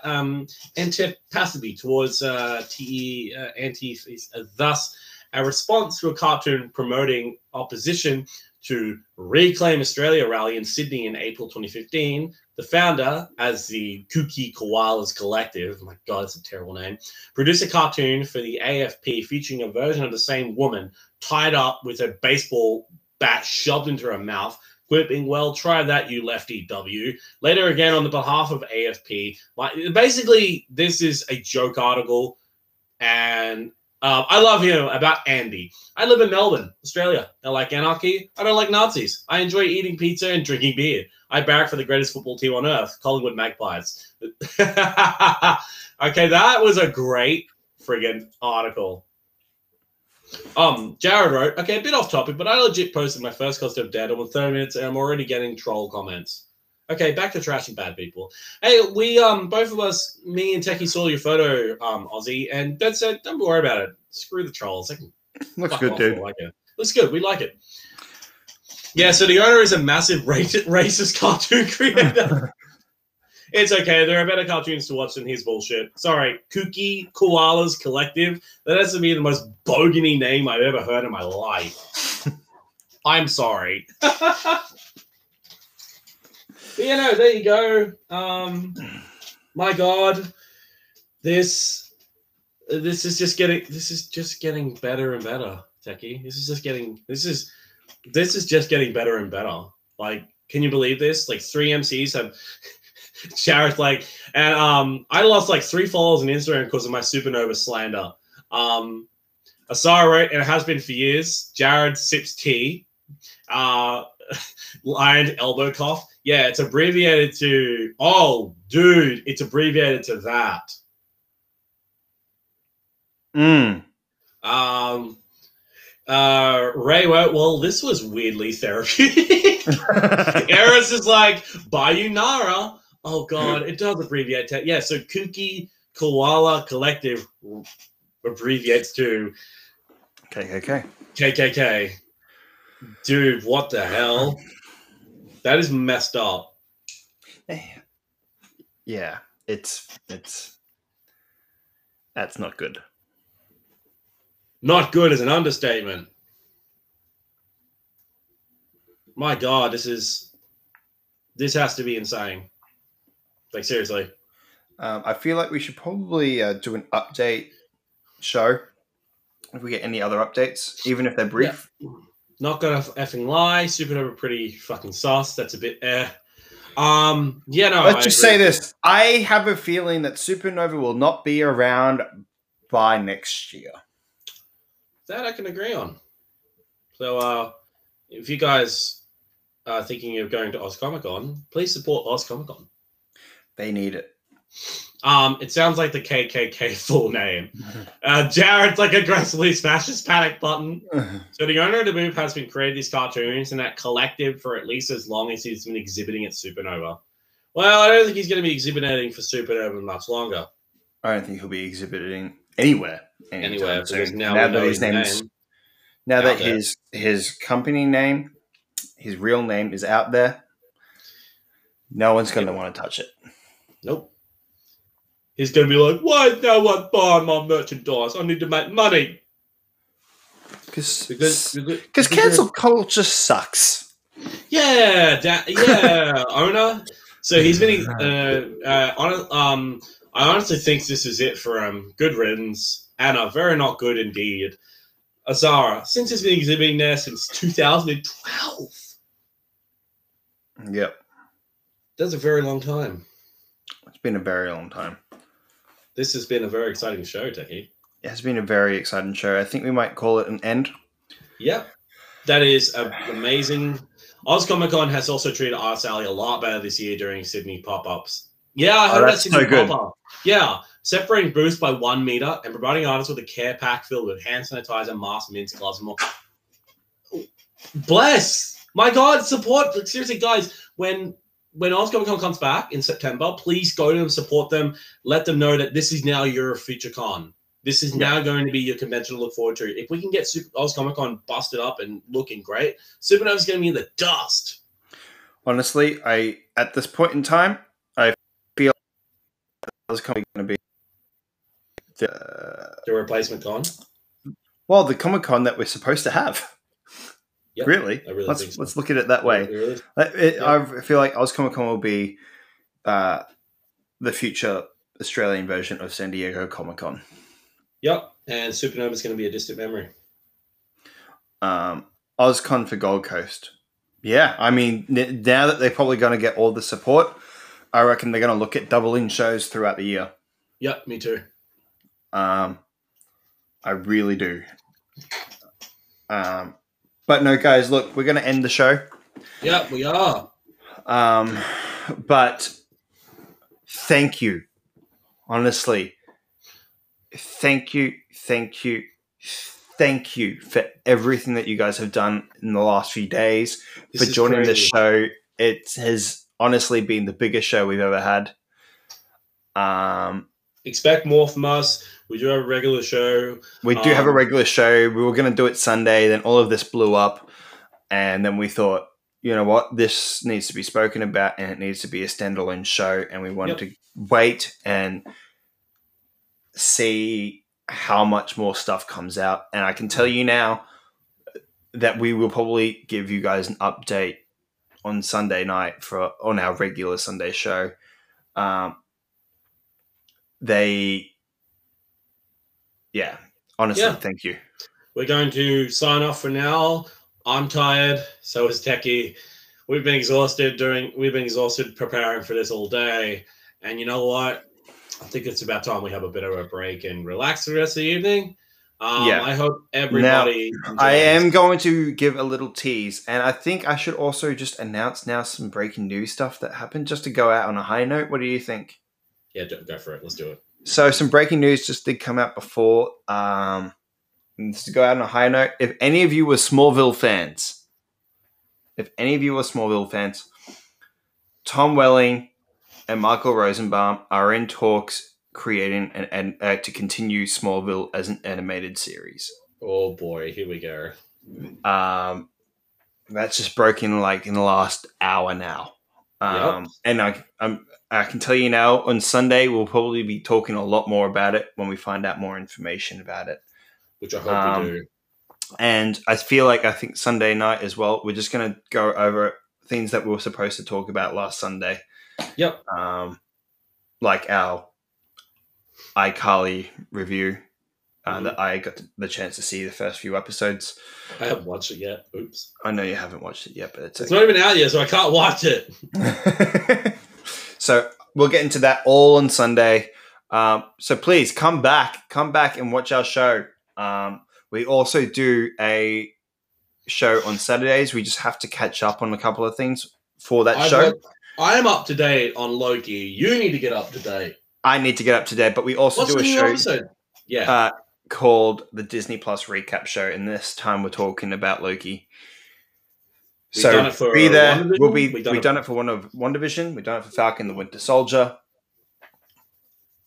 um, antipathy towards uh, TE uh, anti. Thus, a response to a cartoon promoting opposition to Reclaim Australia rally in Sydney in April 2015. The founder, as the Kooky Koalas Collective, my God, it's a terrible name, produced a cartoon for the AFP featuring a version of the same woman tied up with a baseball bat shoved into her mouth, quipping, Well, try that, you lefty W. Later, again, on the behalf of AFP, like, basically, this is a joke article, and uh, I love him about Andy. I live in Melbourne, Australia. I like anarchy. I don't like Nazis. I enjoy eating pizza and drinking beer. I barrack for the greatest football team on earth, Collingwood Magpies. okay, that was a great friggin' article. Um, Jared wrote, okay, a bit off topic, but I legit posted my first cost of dead with 30 minutes and I'm already getting troll comments. Okay, back to trashing bad people. Hey, we um both of us, me and Techie saw your photo, um, Aussie, and that said, don't worry about it. Screw the trolls. They can Looks good, dude. Like it. Looks good. We like it. Yeah, so the owner is a massive racist, racist cartoon creator. it's okay. There are better cartoons to watch than his bullshit. Sorry, Kooky Koalas Collective. That has to be the most bogany name I've ever heard in my life. I'm sorry. But, you know, there you go. Um, my God, this this is just getting this is just getting better and better, Techie. This is just getting this is this is just getting better and better. Like, can you believe this? Like, three MCs have Jared like, and um, I lost like three followers on Instagram because of my supanova slander. Um, Asara wrote, and it has been for years. Jared sips tea. Uh, lined elbow cough. Yeah, it's abbreviated to. Oh, dude, it's abbreviated to that. Mm. Um, uh, Ray well, this was weirdly therapeutic. Eris is like, Bayunara. Oh, God, it does abbreviate to. Yeah, so Kooky Koala Collective abbreviates to KKK. KKK. Dude, what the hell? That is messed up. Yeah, it's it's that's not good. Not good is an understatement. My God, this is this has to be insane. Like seriously. Um, I feel like we should probably uh, do an update show if we get any other updates, even if they're brief. Not gonna effing lie. Supanova pretty fucking sus. That's a bit eh. Um, yeah, no. Let's I just agree. say this: I have a feeling that Supanova will not be around by next year. That I can agree on. So, uh, if you guys are thinking of going to Oz Comic Con, please support Oz Comic Con. They need it. Um, it sounds like the KKK full name. Uh, Jared's like aggressively smashes panic button. So the owner of the move has been creating these cartoons and that collective for at least as long as he's been exhibiting at Supanova. Well, I don't think he's going to be exhibiting for Supanova much longer. I don't think he'll be exhibiting anywhere. Anywhere because now, now that his name's name. now that there. his his company name, his real name is out there. No one's going to want to touch it. Nope. He's going to be like, why is no one buying my merchandise? I need to make money. Because Because, because, because cancel culture sucks. Yeah, da- yeah, owner. So he's been uh, uh, on. Um, I honestly think this is it for him. Good riddance. Anna, very not good indeed. Azara, since he's been exhibiting there since 2012. Yep, That's a very long time. it's been a very long time. This has been a very exciting show, Techie. it has been a very exciting show. I think we might call it an end. Yep. That is amazing. Oz Comic Con has also treated Arts Alley a lot better this year during Sydney pop ups. Yeah, I Oh, heard that that's Sydney so good. pop up. Yeah, separating booths by one meter and providing artists with a care pack filled with hand sanitizer, masks, mints, gloves, and more. Bless! My God, support! Seriously, guys, when when Oz Comic Con comes back in September, please go to them, support them, let them know that this is now your future con. This is now going to be your convention to look forward to. If we can get Super Oz Comic Con busted up and looking great, Supanova's going to be in the dust. Honestly, I at this point in time, I feel it's going to be the The replacement con. well, the Comic Con that we're supposed to have. Yep, really, I really let's so. let's look at it that way. Really? It, Yeah. I feel like Oz Comic Con will be uh, the future Australian version of San Diego Comic Con. Yep. And Supanova is going to be a distant memory. Um, OzCon for Gold Coast. Yeah, I mean, now that they're probably going to get all the support, I reckon they're going to look at doubling shows throughout the year. Yep, me too. Um, I really do. Um, but no, guys, look, we're going to end the show. Yep, we are. Um, but thank you, honestly. Thank you, thank you, thank you for everything that you guys have done in the last few days This for joining this crazy. show. It has honestly been the biggest show we've ever had. Um, Expect more from us. We do have a regular show. we do have a Um, regular show. We were going to do it Sunday, then all of this blew up, and then we thought, you know what, this needs to be spoken about, and it needs to be a standalone show, and we wanted to wait and see how much more stuff comes out. And I can tell you now that we will probably give you guys an update on Sunday night for on our regular Sunday show. Um, they, yeah, honestly, Yeah. thank you. We're going to sign off for now. I'm tired. So is Techie. We've been exhausted during. We've been exhausted preparing for this all day. And you know what? I think it's about time we have a bit of a break and relax the rest of the evening. Um, Yeah. I hope everybody. Now, I am going to give a little tease, and I think I should also just announce now some breaking news stuff that happened, just to go out on a high note. What do you think? Yeah, go go for it. Let's do it. So, some breaking news just did come out before. Um, just to go out on a high note, if any of you were Smallville fans, if any of you were Smallville fans, Tom Welling and Michael Rosenbaum are in talks creating and an uh, to continue Smallville as an animated series. Oh boy, here we go. Um, that's just broken like in the last hour now. Um, Yep. and I, I'm, I can tell you now on Sunday we'll probably be talking a lot more about it when we find out more information about it. Which I hope Um, we do. And I feel like I think Sunday night as well. We're just gonna go over things that we were supposed to talk about last Sunday. Yep. Um, like our iCarly review. Uh, Mhm. That I got the chance to see the first few episodes. I haven't watched it yet. Oops. I know you haven't watched it yet, but it's It's not even out yet, so I can't watch it. so we'll get into that all on Sunday. Um, so please come back, come back and watch our show. Um, we also do a show on Saturdays. We just have to catch up on a couple of things for that I've show. I am up to date on Loki. You need to get up to date. I need to get up to date, but we also What's do a show episode? Yeah. uh, called the Disney Plus Recap Show, and this time we're talking about Loki. We've so done it for be there. We'll be. we've We've done done, it- it for one of WandaVision. We've done it for Falcon the Winter Soldier,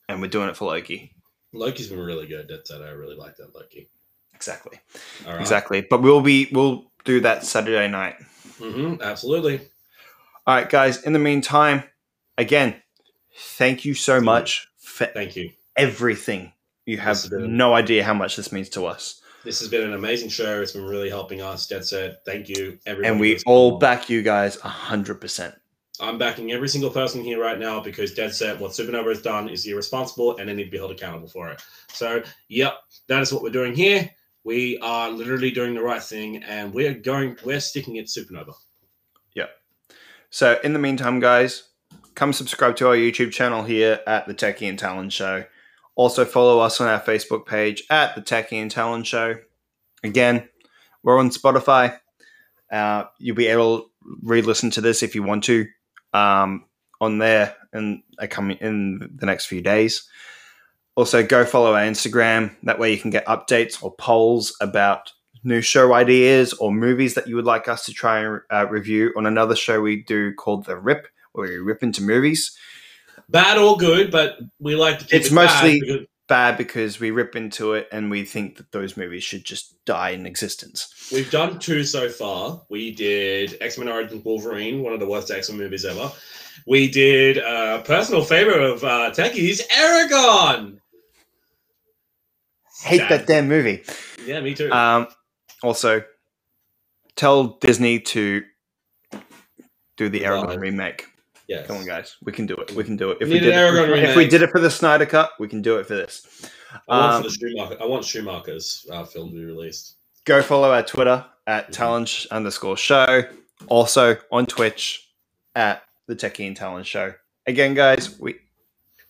and we're doing it for Loki. Loki's been really good. That's it. I really like that Loki. Exactly. All right. Exactly. But we'll be. We'll do that Saturday night. hmm absolutely. All right, guys. In the meantime, again, thank you so much for Thank you. everything. You have Yes, it is. no idea how much this means to us, This has been an amazing show. It's been really helping us. Dead set. Thank you, everyone. and we all come. back you guys hundred percent. I'm backing every single person here right now because Dead Set, what Supanova has done is irresponsible and they need to be held accountable for it. So, yep, that is what we're doing here. We are literally doing the right thing and we're going, we're sticking it Supanova. Yep. So, in the meantime, guys, come subscribe to our YouTube channel here at the Techie and Talon Show. Also, follow us on our Facebook page at the Techie and Talon Show. Again, we're on Spotify. Uh, you'll be able to re-listen to this if you want to um, on there and coming in the next few days. Also, go follow our Instagram. That way, you can get updates or polls about new show ideas or movies that you would like us to try and uh, review on another show we do called The Rip, where we rip into movies. Bad or good, but we like to keep It's it bad mostly- because- Bad because we rip into it and we think that those movies should just die in existence. We've done two so far. We did X Men Origins Wolverine, one of the worst X Men movies ever. We did a personal favorite of uh, Techie's, Eragon. Hate that damn movie. Yeah, me too. Um, also, tell Disney to do the Eragon Goodbye. remake. Yes. Come on, guys, we can do it. We can do it. If We did it, Eragon if we did it for the Snyder Cut, we can do it for this. I want Um, for Schumacher. I want Schumacher's uh, film to be released. Go follow our Twitter at talon underscore show. Also on Twitch at the Techie and Talon Show. Again, guys, we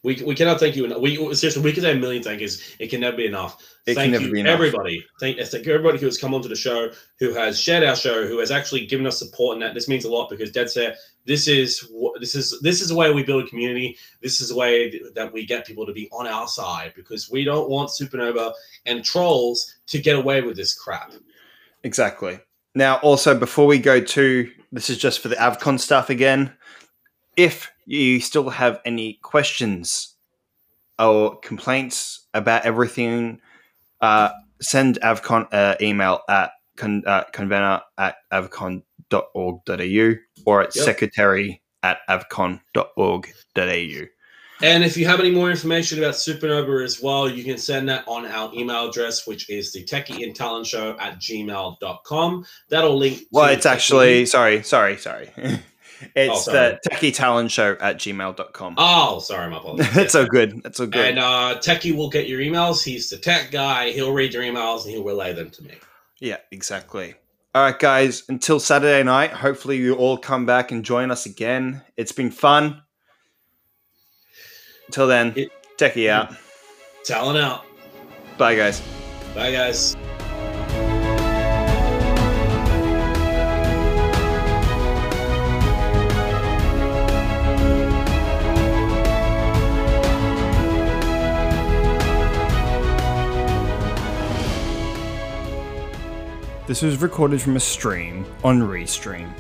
We, we cannot thank you enough. We seriously we could say a million thank yous. It can never be enough. It can thank never you, be enough. everybody. Thank, thank everybody who has come onto the show, who has shared our show, who has actually given us support, and that this means a lot because Dead Set. This is this is this is the way we build a community. This is the way that we get people to be on our side because we don't want Supanova and trolls to get away with this crap. Exactly. Now, also, before we go to this is just for the Avcon stuff again. If you still have any questions or complaints about everything, uh, send Avcon uh, email at con, uh, convener at avcon.org.au or at Yep. secretary at avcon.org.au. And if you have any more information about Supanova as well, you can send that on our email address, which is the techie and talon show at gmail.com. That'll link. Well, to it's actually, sorry, sorry, sorry. it's Oh, the techie talon show at gmail.com. Oh, sorry, my apologies. That's so good. That's so good. And uh, Techie will get your emails. He's the tech guy. He'll read your emails and he'll relay them to me. Yeah, exactly. All right, guys, until Saturday night, hopefully you all come back and join us again. It's been fun. Until then, It- techie out. Talon out. Bye, guys. Bye, guys. This was recorded from a stream on Restream.